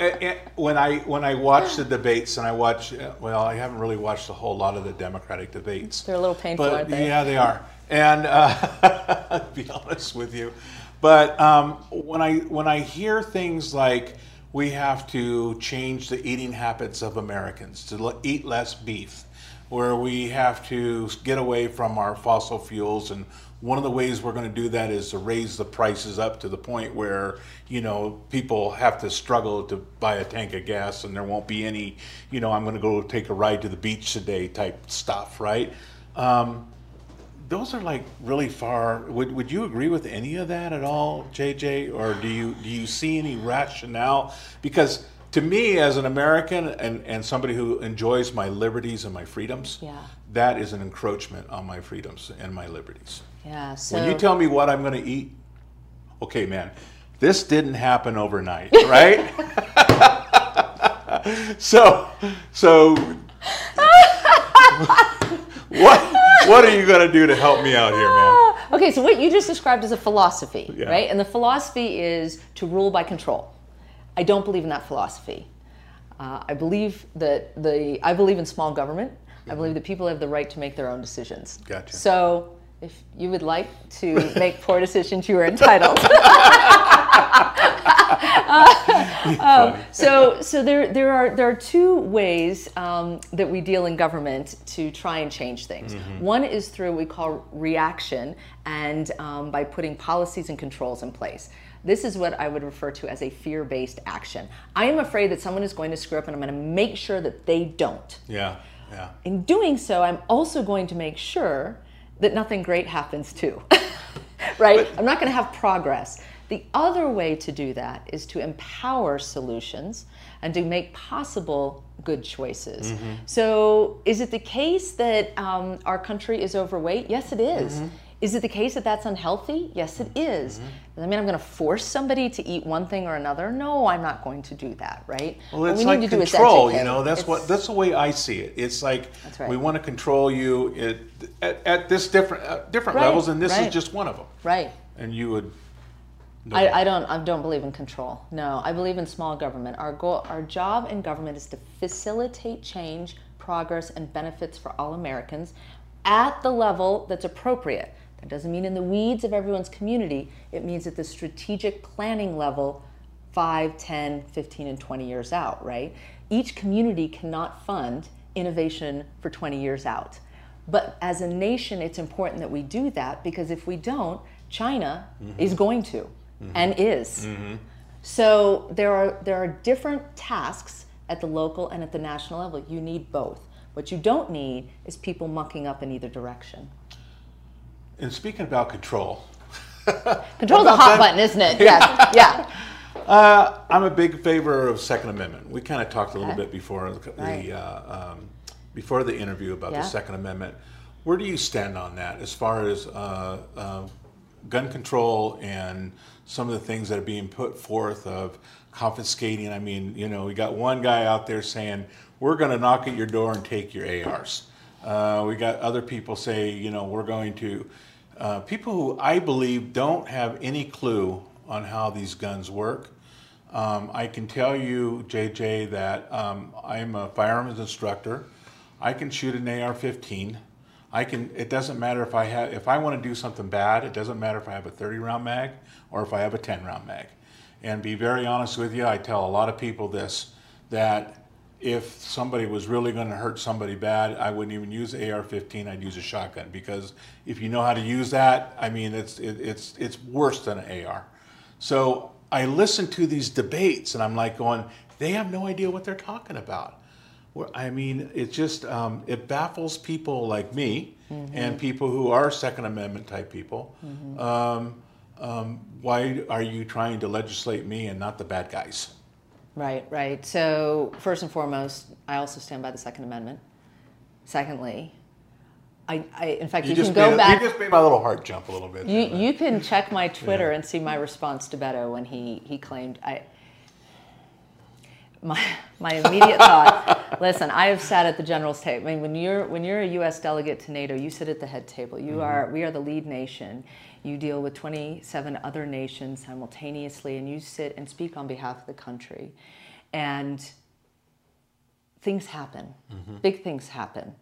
when I when I watch the debates, and I watch, well, I haven't really watched a whole lot of the Democratic debates. They're a little painful, but, they? Yeah, they are. And uh, be honest with you, but um, when I when I hear things like we have to change the eating habits of Americans to eat less beef, where we have to get away from our fossil fuels and one of the ways we're going to do that is to raise the prices up to the point where you know people have to struggle to buy a tank of gas and there won't be any you know i'm going to go take a ride to the beach today type stuff right um, those are like really far. Would, would you agree with any of that at all, JJ? Or do you do you see any rationale? Because to me, as an American and, and somebody who enjoys my liberties and my freedoms, yeah. that is an encroachment on my freedoms and my liberties. Yeah. So when you tell me what I'm going to eat, okay, man, this didn't happen overnight, right? so, so what? what are you going to do to help me out here, man? Okay, so what you just described is a philosophy, yeah. right? And the philosophy is to rule by control. I don't believe in that philosophy. Uh, I believe that the I believe in small government. Mm-hmm. I believe that people have the right to make their own decisions. Gotcha. So if you would like to make poor decisions, you are entitled. um, so, so there, there are there are two ways um, that we deal in government to try and change things. Mm-hmm. One is through what we call reaction, and um, by putting policies and controls in place. This is what I would refer to as a fear-based action. I am afraid that someone is going to screw up, and I'm going to make sure that they don't. Yeah, yeah. In doing so, I'm also going to make sure that nothing great happens too. right? But, I'm not going to have progress. The other way to do that is to empower solutions and to make possible good choices. Mm-hmm. So, is it the case that um, our country is overweight? Yes, it is. Mm-hmm. Is it the case that that's unhealthy? Yes, it is. Mm-hmm. Does that mean I'm going to force somebody to eat one thing or another? No, I'm not going to do that, right? Well, it's we like control, you know. That's it's, what that's the way I see it. It's like right. we want to control you at, at, at this different uh, different right, levels, and this right. is just one of them. Right. And you would I, I, don't I don't believe in control. No, I believe in small government. Our goal our job in government is to facilitate change, progress and benefits for all Americans at the level that's appropriate. That doesn't mean in the weeds of everyone's community. It means at the strategic planning level 5, 10, 15 and 20 years out, right? Each community cannot fund innovation for 20 years out. But as a nation, it's important that we do that because if we don't, China mm-hmm. is going to mm-hmm. and is. Mm-hmm. So there are there are different tasks at the local and at the national level. You need both. What you don't need is people mucking up in either direction. And speaking about control, control's a hot that? button, isn't it? Yes. yeah. Uh, I'm a big favor of Second Amendment. We kind of talked a little okay. bit before the, right. uh, um, before the interview about Yeah. the Second Amendment. Where do you stand on that as far as uh, uh, gun control and some of the things that are being put forth of confiscating? I mean, you know, we got one guy out there saying, we're going to knock at your door and take your ARs. Uh, we got other people say, you know, we're going to. Uh, people who I believe don't have any clue on how these guns work. Um, I can tell you, JJ, that um, I'm a firearms instructor. I can shoot an AR-15. I can. It doesn't matter if I have. If I want to do something bad, it doesn't matter if I have a 30-round mag or if I have a 10-round mag. And be very honest with you, I tell a lot of people this that if somebody was really going to hurt somebody bad, I wouldn't even use the AR-15. I'd use a shotgun because if you know how to use that, I mean, it's it, it's it's worse than an AR. So I listen to these debates and I'm like going, they have no idea what they're talking about. Well, I mean, it just um, it baffles people like me and people who are Second Amendment type people. Um, um, why are you trying to legislate me and not the bad guys? Right, right. So, first and foremost, I also stand by the Second Amendment. Secondly, I, I in fact, you, just can go made, back. You just made my little heart jump a little bit. You, there, you can check my Twitter Yeah. and see my response to Beto when he, he claimed I. My, my immediate thought. Listen, I have sat at the general's table. I mean, when you're when you're a U.S. delegate to NATO, you sit at the head table. You mm-hmm. are we are the lead nation. You deal with 27 other nations simultaneously, and you sit and speak on behalf of the country. And things happen. Mm-hmm. Big things happen.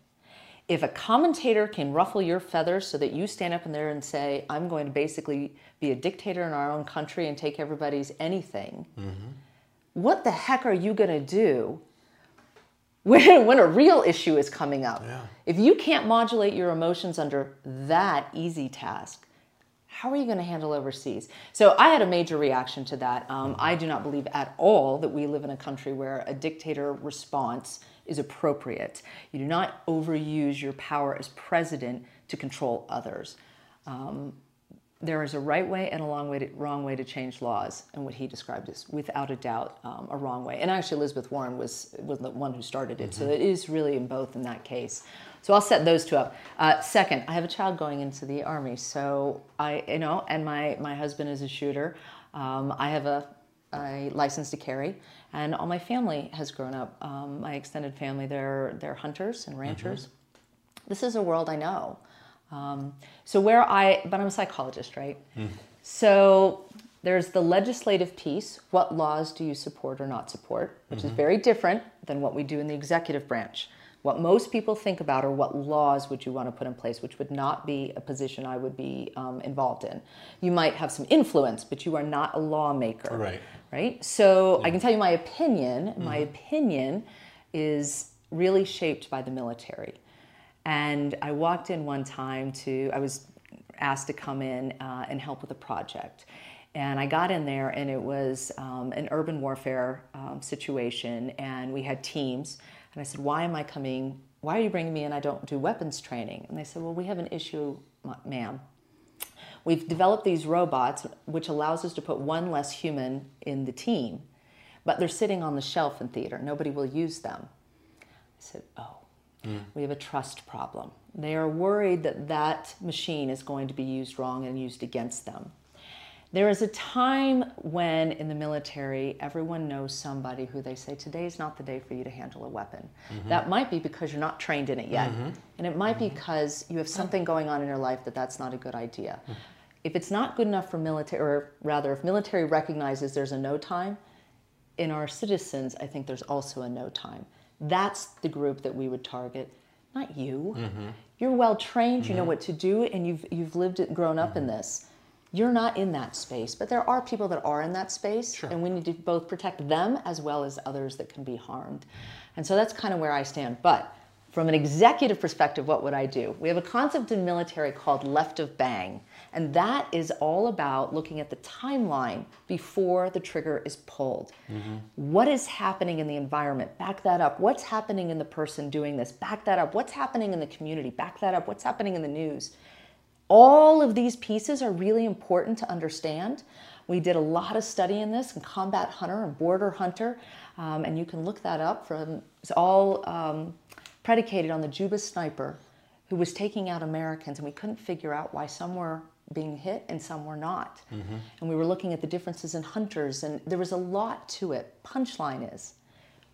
If a commentator can ruffle your feathers so that you stand up in there and say, I'm going to basically be a dictator in our own country and take everybody's anything, mm-hmm. what the heck are you going to do when, when a real issue is coming up? Yeah. If you can't modulate your emotions under that easy task, how are you going to handle overseas? So I had a major reaction to that. Um, I do not believe at all that we live in a country where a dictator response is appropriate. You do not overuse your power as president to control others. Um, there is a right way and a long way to, wrong way to change laws, and what he described is without a doubt um, a wrong way. And actually, Elizabeth Warren was was the one who started it, so it is really in both in that case. So I'll set those two up. Uh, second, I have a child going into the army, so I you know, and my my husband is a shooter. Um, I have a a license to carry, and all my family has grown up. Um, my extended family, they're they're hunters and ranchers. This is a world I know. Um, so where I, but I'm a psychologist, right? So there's the legislative piece. What laws do you support or not support? Which is very different than what we do in the executive branch. What most people think about are what laws would you want to put in place, which would not be a position I would be um, involved in. You might have some influence, but you are not a lawmaker Right. right? So I can tell you my opinion. My opinion is really shaped by the military. And I walked in one time to, I was asked to come in uh, and help with a project. And I got in there, and it was um, an urban warfare um, situation, and we had teams. And I said, Why am I coming? Why are you bringing me in? I don't do weapons training. And they said, Well, we have an issue, ma'am. We've developed these robots, which allows us to put one less human in the team, but they're sitting on the shelf in theater. Nobody will use them. I said, Oh, Mm. we have a trust problem. They are worried that that machine is going to be used wrong and used against them. There is a time when in the military, everyone knows somebody who they say, Today is not the day for you to handle a weapon. Mm-hmm. That might be because you're not trained in it yet. Mm-hmm. And it might be mm-hmm. because you have something going on in your life that that's not a good idea. Mm. If it's not good enough for military, or rather, if military recognizes there's a no time, in our citizens, I think there's also a no time. That's the group that we would target, not you. Mm-hmm. You're well trained, you know mm-hmm. what to do, and you've you've lived it, grown up in mm-hmm. this. You're not in that space, but there are people that are in that space, and we need to both protect them as well as others that can be harmed. And so that's kind of where I stand. But from an executive perspective, what would I do? We have a concept in military called left of bang, and that is all about looking at the timeline before the trigger is pulled. What is happening in the environment? Back that up. What's happening in the person doing this? Back that up. What's happening in the community? Back that up. What's happening in the news? All of these pieces are really important to understand. We did a lot of study in this in Combat Hunter and Border Hunter, um, and you can look that up from it's all um, predicated on the Juba sniper who was taking out Americans, and we couldn't figure out why some were being hit and some were not. Mm-hmm. And we were looking at the differences in hunters, and there was a lot to it. Punchline is,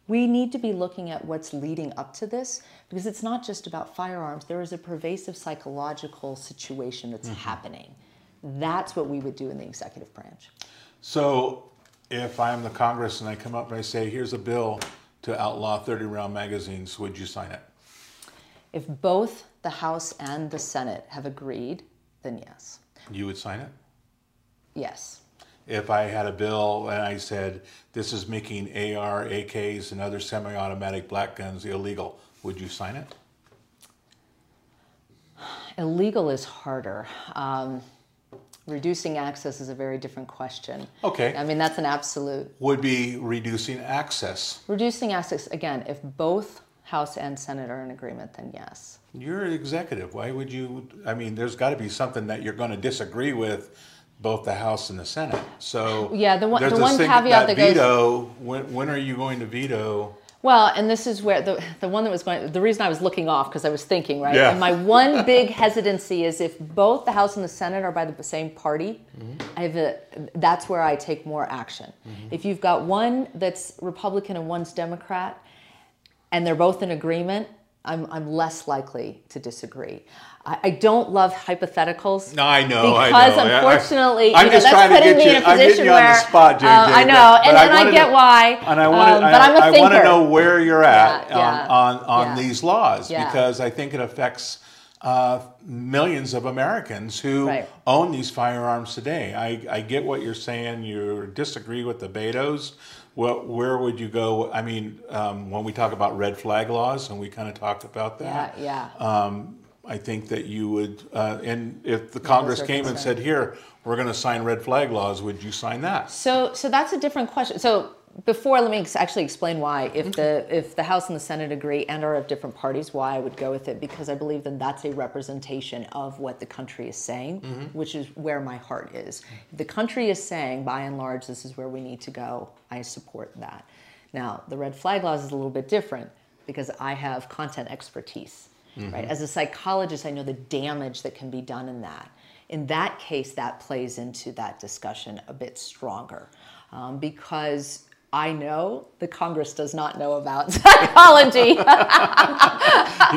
we need to be looking at what's leading up to this because it's not just about firearms. There is a pervasive psychological situation that's mm-hmm. happening. That's what we would do in the executive branch. So, if I'm the Congress and I come up and I say, here's a bill to outlaw 30 round magazines, would you sign it? If both the House and the Senate have agreed, then yes. You would sign it? Yes. If I had a bill and I said this is making AR, AKs, and other semi automatic black guns illegal, would you sign it? Illegal is harder. Um, reducing access is a very different question. Okay. I mean, that's an absolute. Would be reducing access. Reducing access, again, if both House and Senate are in agreement, then yes. You're an executive. Why would you? I mean, there's got to be something that you're going to disagree with both the House and the Senate. So yeah, the one, the one caveat that, that veto. Goes, when, when are you going to veto? Well, and this is where the the one that was going. The reason I was looking off because I was thinking right. Yeah. And my one big hesitancy is if both the House and the Senate are by the same party, mm-hmm. I have a, that's where I take more action. Mm-hmm. If you've got one that's Republican and one's Democrat and they're both in agreement, I'm, I'm less likely to disagree. I, I don't love hypotheticals. No, I know. Because I know. unfortunately, I, am you know, just trying to get you. I'm getting you on the spot, JJ. Uh, I know, and, and I, get to, why. And I want um, but I'm a I, thinker. want to know where you're at yeah, yeah, on on, on yeah. these laws because I think it affects. Uh, millions of Americans who right. own these firearms today. I, I get what you're saying. You disagree with the Beto's, well, where would you go? I mean, um, when we talk about red flag laws, and we kind of talked about that. Yeah, yeah. Um, I think that you would, uh, and if the Congress came and said, "Here, we're going to sign red flag laws," would you sign that? So, so that's a different question. So before let me actually explain why. If the if the house and the senate agree and are of different parties why i would go with it because i believe then that's a representation of what the country is saying mm-hmm. which is where my heart is. The country is saying by and large this is where we need to go. I support that. Now the red flag laws is a little bit different because i have content expertise mm-hmm. right as a psychologist i know the damage that can be done in that. In that case that plays into that discussion a bit stronger um, because I know the Congress does not know about psychology. you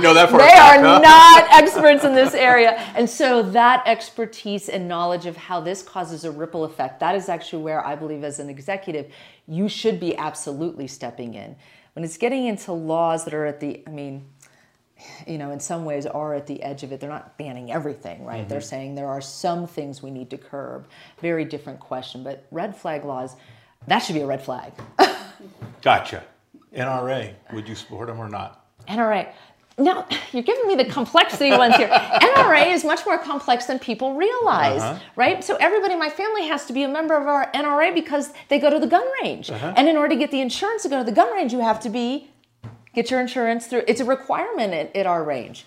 know that for They fact, are huh? not experts in this area. And so that expertise and knowledge of how this causes a ripple effect, that is actually where I believe as an executive, you should be absolutely stepping in. When it's getting into laws that are at the, I mean, you know, in some ways are at the edge of it. They're not banning everything, right? Mm-hmm. They're saying there are some things we need to curb. Very different question. But red flag laws, that should be a red flag. gotcha. NRA, would you support them or not? NRA. Now, you're giving me the complexity ones here. NRA is much more complex than people realize, uh-huh. right? So, everybody in my family has to be a member of our NRA because they go to the gun range. Uh-huh. And in order to get the insurance to go to the gun range, you have to be, get your insurance through, it's a requirement at, at our range.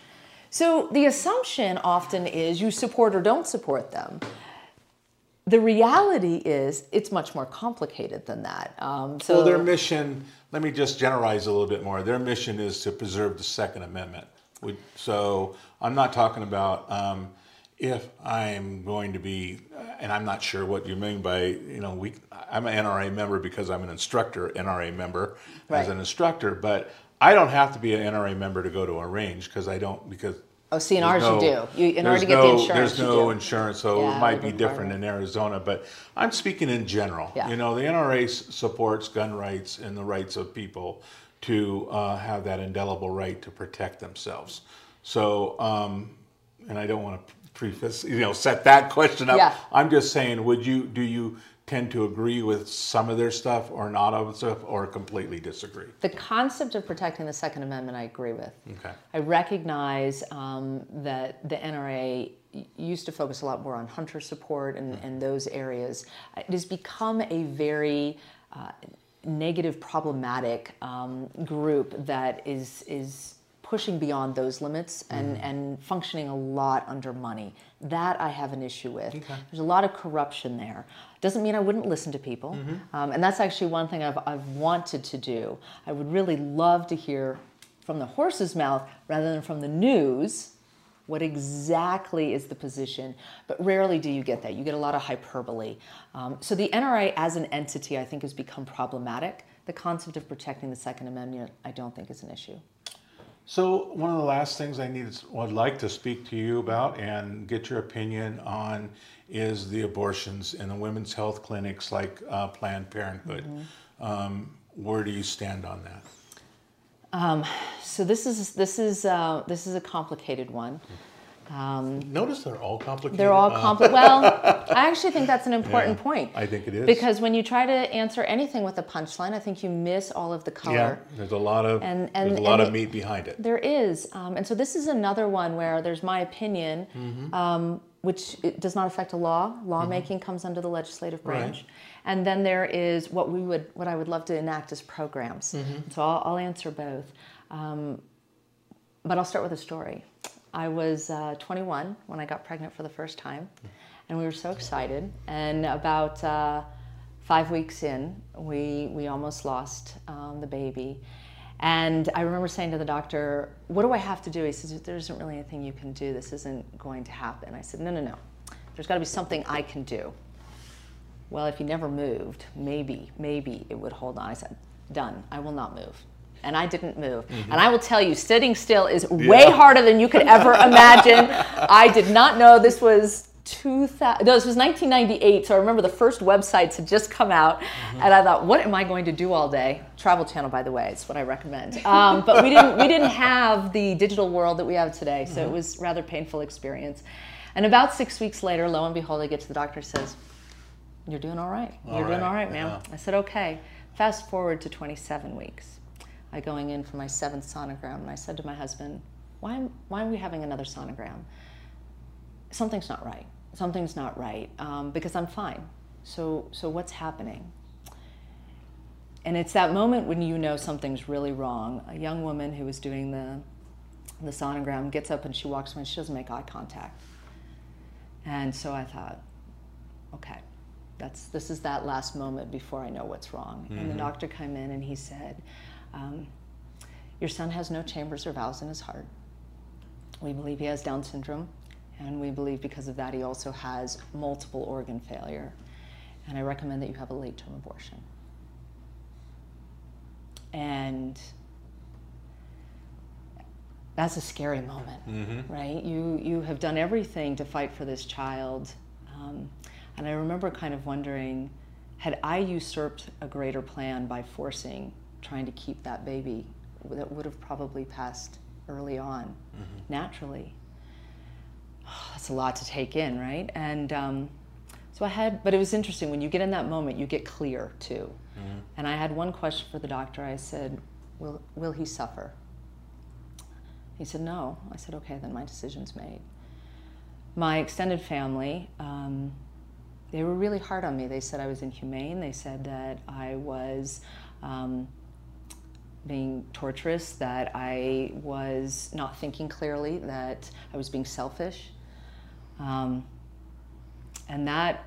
So, the assumption often is you support or don't support them the reality is it's much more complicated than that. Um, so well, their mission, let me just generalize a little bit more. Their mission is to preserve the Second Amendment. So I'm not talking about um, if I'm going to be, and I'm not sure what you mean by, you know, we, I'm an NRA member because I'm an instructor, NRA member right. as an instructor, but I don't have to be an NRA member to go to a range because I don't, because Oh, ours no, you do. You, in order to get no, the insurance, there's no insurance, so yeah, it might be different in Arizona. But I'm speaking in general. Yeah. You know, the NRA supports gun rights and the rights of people to uh, have that indelible right to protect themselves. So, um, and I don't want to preface, you know, set that question up. Yeah. I'm just saying, would you do you tend to agree with some of their stuff or not of stuff or completely disagree? The concept of protecting the Second Amendment, I agree with. Okay. I recognize um, that the NRA used to focus a lot more on hunter support and, and those areas. It has become a very uh, negative, problematic um, group that is is pushing beyond those limits and, mm. and functioning a lot under money. That I have an issue with. Okay. There's a lot of corruption there. Doesn't mean I wouldn't listen to people. Mm-hmm. Um, and that's actually one thing I've, I've wanted to do. I would really love to hear from the horse's mouth rather than from the news what exactly is the position but rarely do you get that you get a lot of hyperbole um, so the nra as an entity i think has become problematic the concept of protecting the second amendment i don't think is an issue so one of the last things I need, would like to speak to you about and get your opinion on is the abortions in the women's health clinics like uh, Planned Parenthood. Mm-hmm. Um, where do you stand on that? Um, so this is this is uh, this is a complicated one. Um, Notice they're all complicated. They're all complicated. well, I actually think that's an important yeah, point. I think it is because when you try to answer anything with a punchline, I think you miss all of the color. Yeah, there's a lot of and, and there's a lot of meat behind it. There is, um, and so this is another one where there's my opinion, mm-hmm. um, which does not affect a law. Lawmaking mm-hmm. comes under the legislative branch, right. and then there is what we would, what I would love to enact as programs. Mm-hmm. So I'll, I'll, answer both, um, but I'll start with a story. I was uh, 21 when I got pregnant for the first time, and we were so excited. And about uh, five weeks in, we, we almost lost um, the baby. And I remember saying to the doctor, What do I have to do? He says, There isn't really anything you can do. This isn't going to happen. I said, No, no, no. There's got to be something I can do. Well, if you never moved, maybe, maybe it would hold on. I said, Done. I will not move and I didn't move. Mm-hmm. And I will tell you, sitting still is yeah. way harder than you could ever imagine. I did not know this was 2000. No, this was 1998. So I remember the first websites had just come out, mm-hmm. and I thought, what am I going to do all day? Travel Channel, by the way, is what I recommend. Um, but we didn't we didn't have the digital world that we have today, so mm-hmm. it was rather painful experience. And about six weeks later, lo and behold, I get to the doctor says, "You're doing all right. You're doing all right, ma'am." Yeah. I said, "Okay." Fast forward to 27 weeks. I going in for my seventh sonogram, and I said to my husband, why, why are we having another sonogram? Something's not right. Something's not right um, because I'm fine. So, so what's happening? And it's that moment when you know something's really wrong. A young woman who was doing the, the sonogram gets up and she walks away and she doesn't make eye contact. And so I thought, okay, that's, this is that last moment before I know what's wrong. Mm-hmm. And the mm-hmm. doctor came in and he said, um, your son has no chambers or valves in his heart. We believe he has Down syndrome, and we believe because of that he also has multiple organ failure. And I recommend that you have a late term abortion. And that's a scary moment, mm-hmm. right? You, you have done everything to fight for this child. Um, and I remember kind of wondering had I usurped a greater plan by forcing trying to keep that baby that would have probably passed early on mm-hmm. naturally. Oh, that's a lot to take in, right? And um, so I had, but it was interesting when you get in that moment, you get clear too. Mm-hmm. And I had one question for the doctor. I said, "Will will he suffer?" He said, "No." I said, "Okay, then my decision's made." My extended family. Um, they were really hard on me. They said I was inhumane. They said that I was um, being torturous, that I was not thinking clearly, that I was being selfish. Um, and that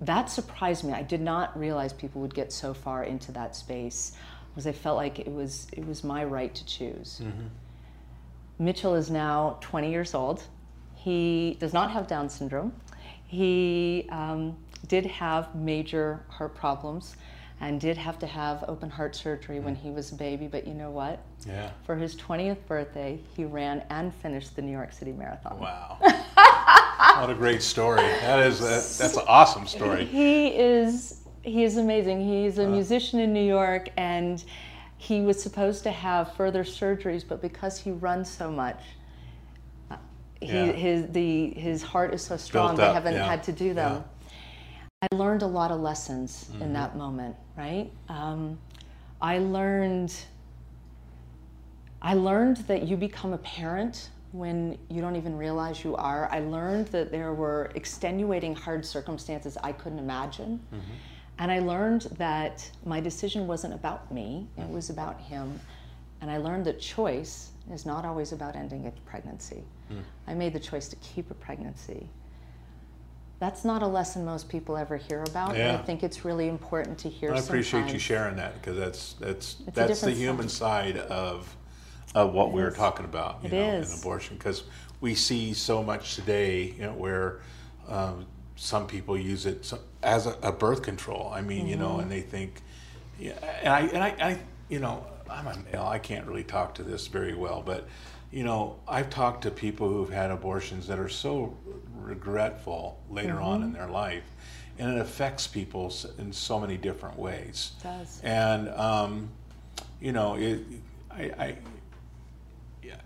that surprised me. I did not realize people would get so far into that space because I felt like it was it was my right to choose. Mm-hmm. Mitchell is now 20 years old. He does not have Down syndrome. He um, did have major heart problems and did have to have open heart surgery when he was a baby. But you know what? Yeah. For his 20th birthday, he ran and finished the New York City Marathon. Wow. what a great story. That is a, that's an awesome story. He is he is amazing. He's a musician in New York and he was supposed to have further surgeries, but because he runs so much, uh, he, yeah. his the his heart is so strong they haven't yeah. had to do them. Yeah. I learned a lot of lessons mm-hmm. in that moment, right? Um, I learned I learned that you become a parent when you don't even realize you are. I learned that there were extenuating hard circumstances I couldn't imagine. Mm-hmm. And I learned that my decision wasn't about me, it was about him. And I learned that choice is not always about ending a pregnancy. Mm. I made the choice to keep a pregnancy that's not a lesson most people ever hear about. Yeah. I think it's really important to hear. I appreciate sometimes. you sharing that because that's that's it's that's the human side. of of what we were talking about, you It know, is. in abortion, because we see so much today, you know, where um, some people use it as a, a birth control. I mean, you Mm-hmm. know, and they think, yeah, and I, and I, I, you know, I'm a male. I can't really talk to this very well, but you know, I've talked to people who've had abortions that are so regretful later on Mm-hmm. in their life, and it affects people in so many different ways. It does. And um, you know, it, I, I,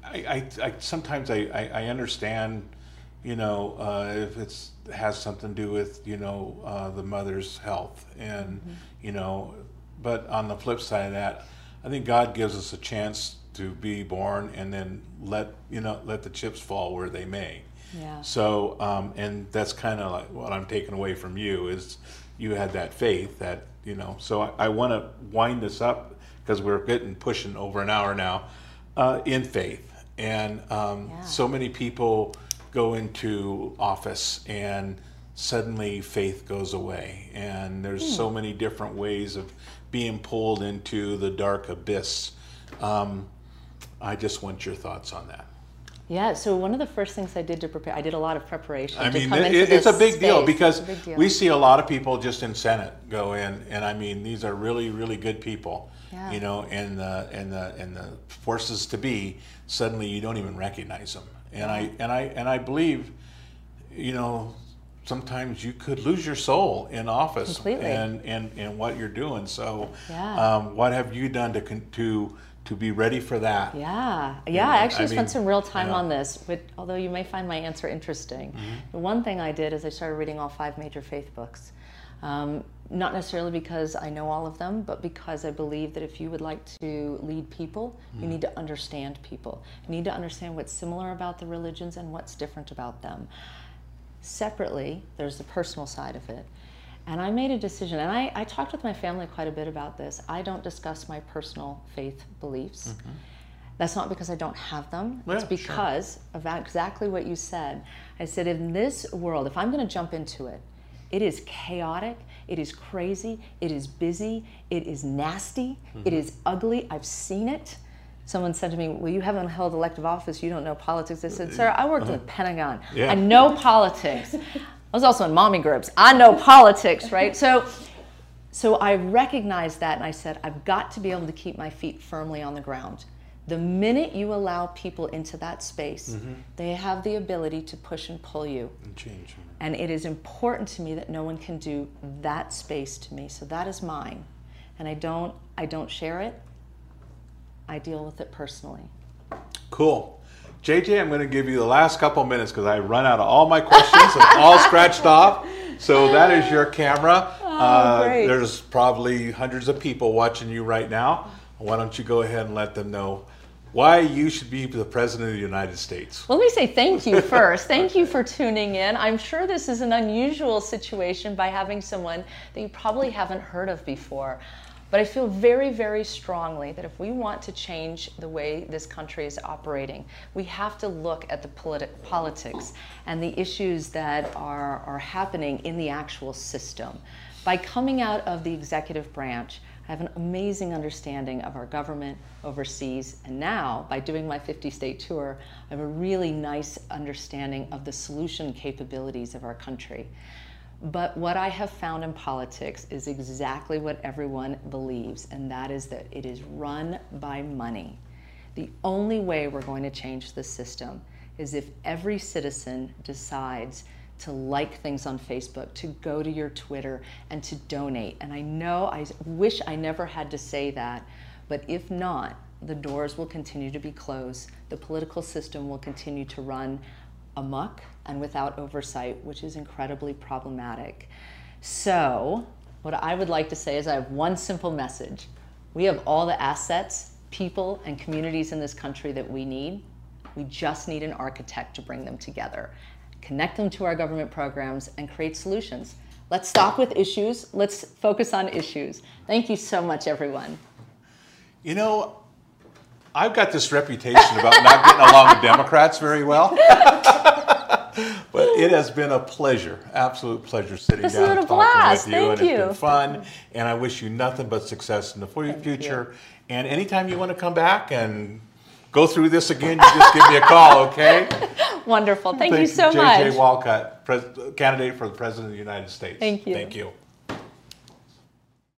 I, I, I sometimes I, I, I understand, you know, uh, if it's has something to do with you know uh, the mother's health, and you know, but on the flip side of that, I think God gives us a chance to be born and then let you know let the chips fall where they may. Yeah. So, um, and that's kind of like what I'm taking away from you is you had that faith that, you know, so I, I want to wind this up because we're getting pushing over an hour now uh, in faith. And um, Yeah. so many people go into office and suddenly faith goes away. And there's Hmm. so many different ways of being pulled into the dark abyss. Um, I just want your thoughts on that. Yeah, so one of the first things I did to prepare, I did a lot of preparation. I to mean, come it, into it's a this big deal because It's a big deal. we see a lot of people just in Senate go in, and I mean, these are really, really good people. Yeah. You know, and the and the and the forces to be suddenly you don't even recognize them, and I and I and I believe, you know, sometimes you could lose your soul in office Completely. and and and what you're doing. So, Yeah. um, what have you done to to to be ready for that? Yeah, yeah. know, I actually I spent mean, some real time yeah. on this, which, although you may find my answer interesting. The one thing I did is I started reading all five major faith books. Um, not necessarily because I know all of them, but because I believe that if you would like to lead people, you need to understand people. You need to understand what's similar about the religions and what's different about them. Separately, there's the personal side of it. And I made a decision, and I, I talked with my family quite a bit about this. I don't discuss my personal faith beliefs. That's not because I don't have them. Yeah, it's sure. because of exactly what you said. I said, in this world, if I'm going to jump into it, it is chaotic, it is crazy, it is busy, it is nasty, Mm-hmm. it is ugly. I've seen it. Someone said to me, Well, you haven't held elective office, you don't know politics. I said, Sir, I worked in the Pentagon. Uh-huh. Yeah. I know politics. I was also in mommy groups. I know politics, right? So so I recognized that and I said, I've got to be able to keep my feet firmly on the ground. The minute you allow people into that space, mm-hmm. they have the ability to push and pull you. And change. And it is important to me that no one can do that space to me. So that is mine. And I don't I don't share it. I deal with it personally. Cool. JJ, I'm going to give you the last couple minutes because I run out of all my questions. I'm all scratched off. So that is your camera. uh, great. there's probably hundreds of people watching you right now. Why don't you go ahead and let them know why you should be the president of the United States? Well, let me say thank you first. thank you for tuning in. I'm sure this is an unusual situation by having someone that you probably haven't heard of before. But I feel very, very strongly that if we want to change the way this country is operating, we have to look at the politi- politics and the issues that are, are happening in the actual system. By coming out of the executive branch, I have an amazing understanding of our government overseas, and now by doing my 50 state tour, I have a really nice understanding of the solution capabilities of our country. But what I have found in politics is exactly what everyone believes, and that is that it is run by money. The only way we're going to change the system is if every citizen decides to like things on Facebook, to go to your Twitter, and to donate. And I know I wish I never had to say that, but if not, the doors will continue to be closed. The political system will continue to run amok and without oversight, which is incredibly problematic. So, what I would like to say is I have one simple message. We have all the assets, people, and communities in this country that we need. We just need an architect to bring them together, connect them to our government programs, and create solutions. Let's stop with issues. Let's focus on issues. Thank you so much, everyone. You know, I've got this reputation about not getting along with Democrats very well. but it has been a pleasure, absolute pleasure sitting This down and talking blast. with you. Thank and it's been fun. And I wish you nothing but success in the fu- future. And anytime you want to come back and go through this again, you just give me a call, okay? Wonderful. Thank, you so much. JJ Walcutt, pres- candidate for the President of the United States. Thank you. Thank you.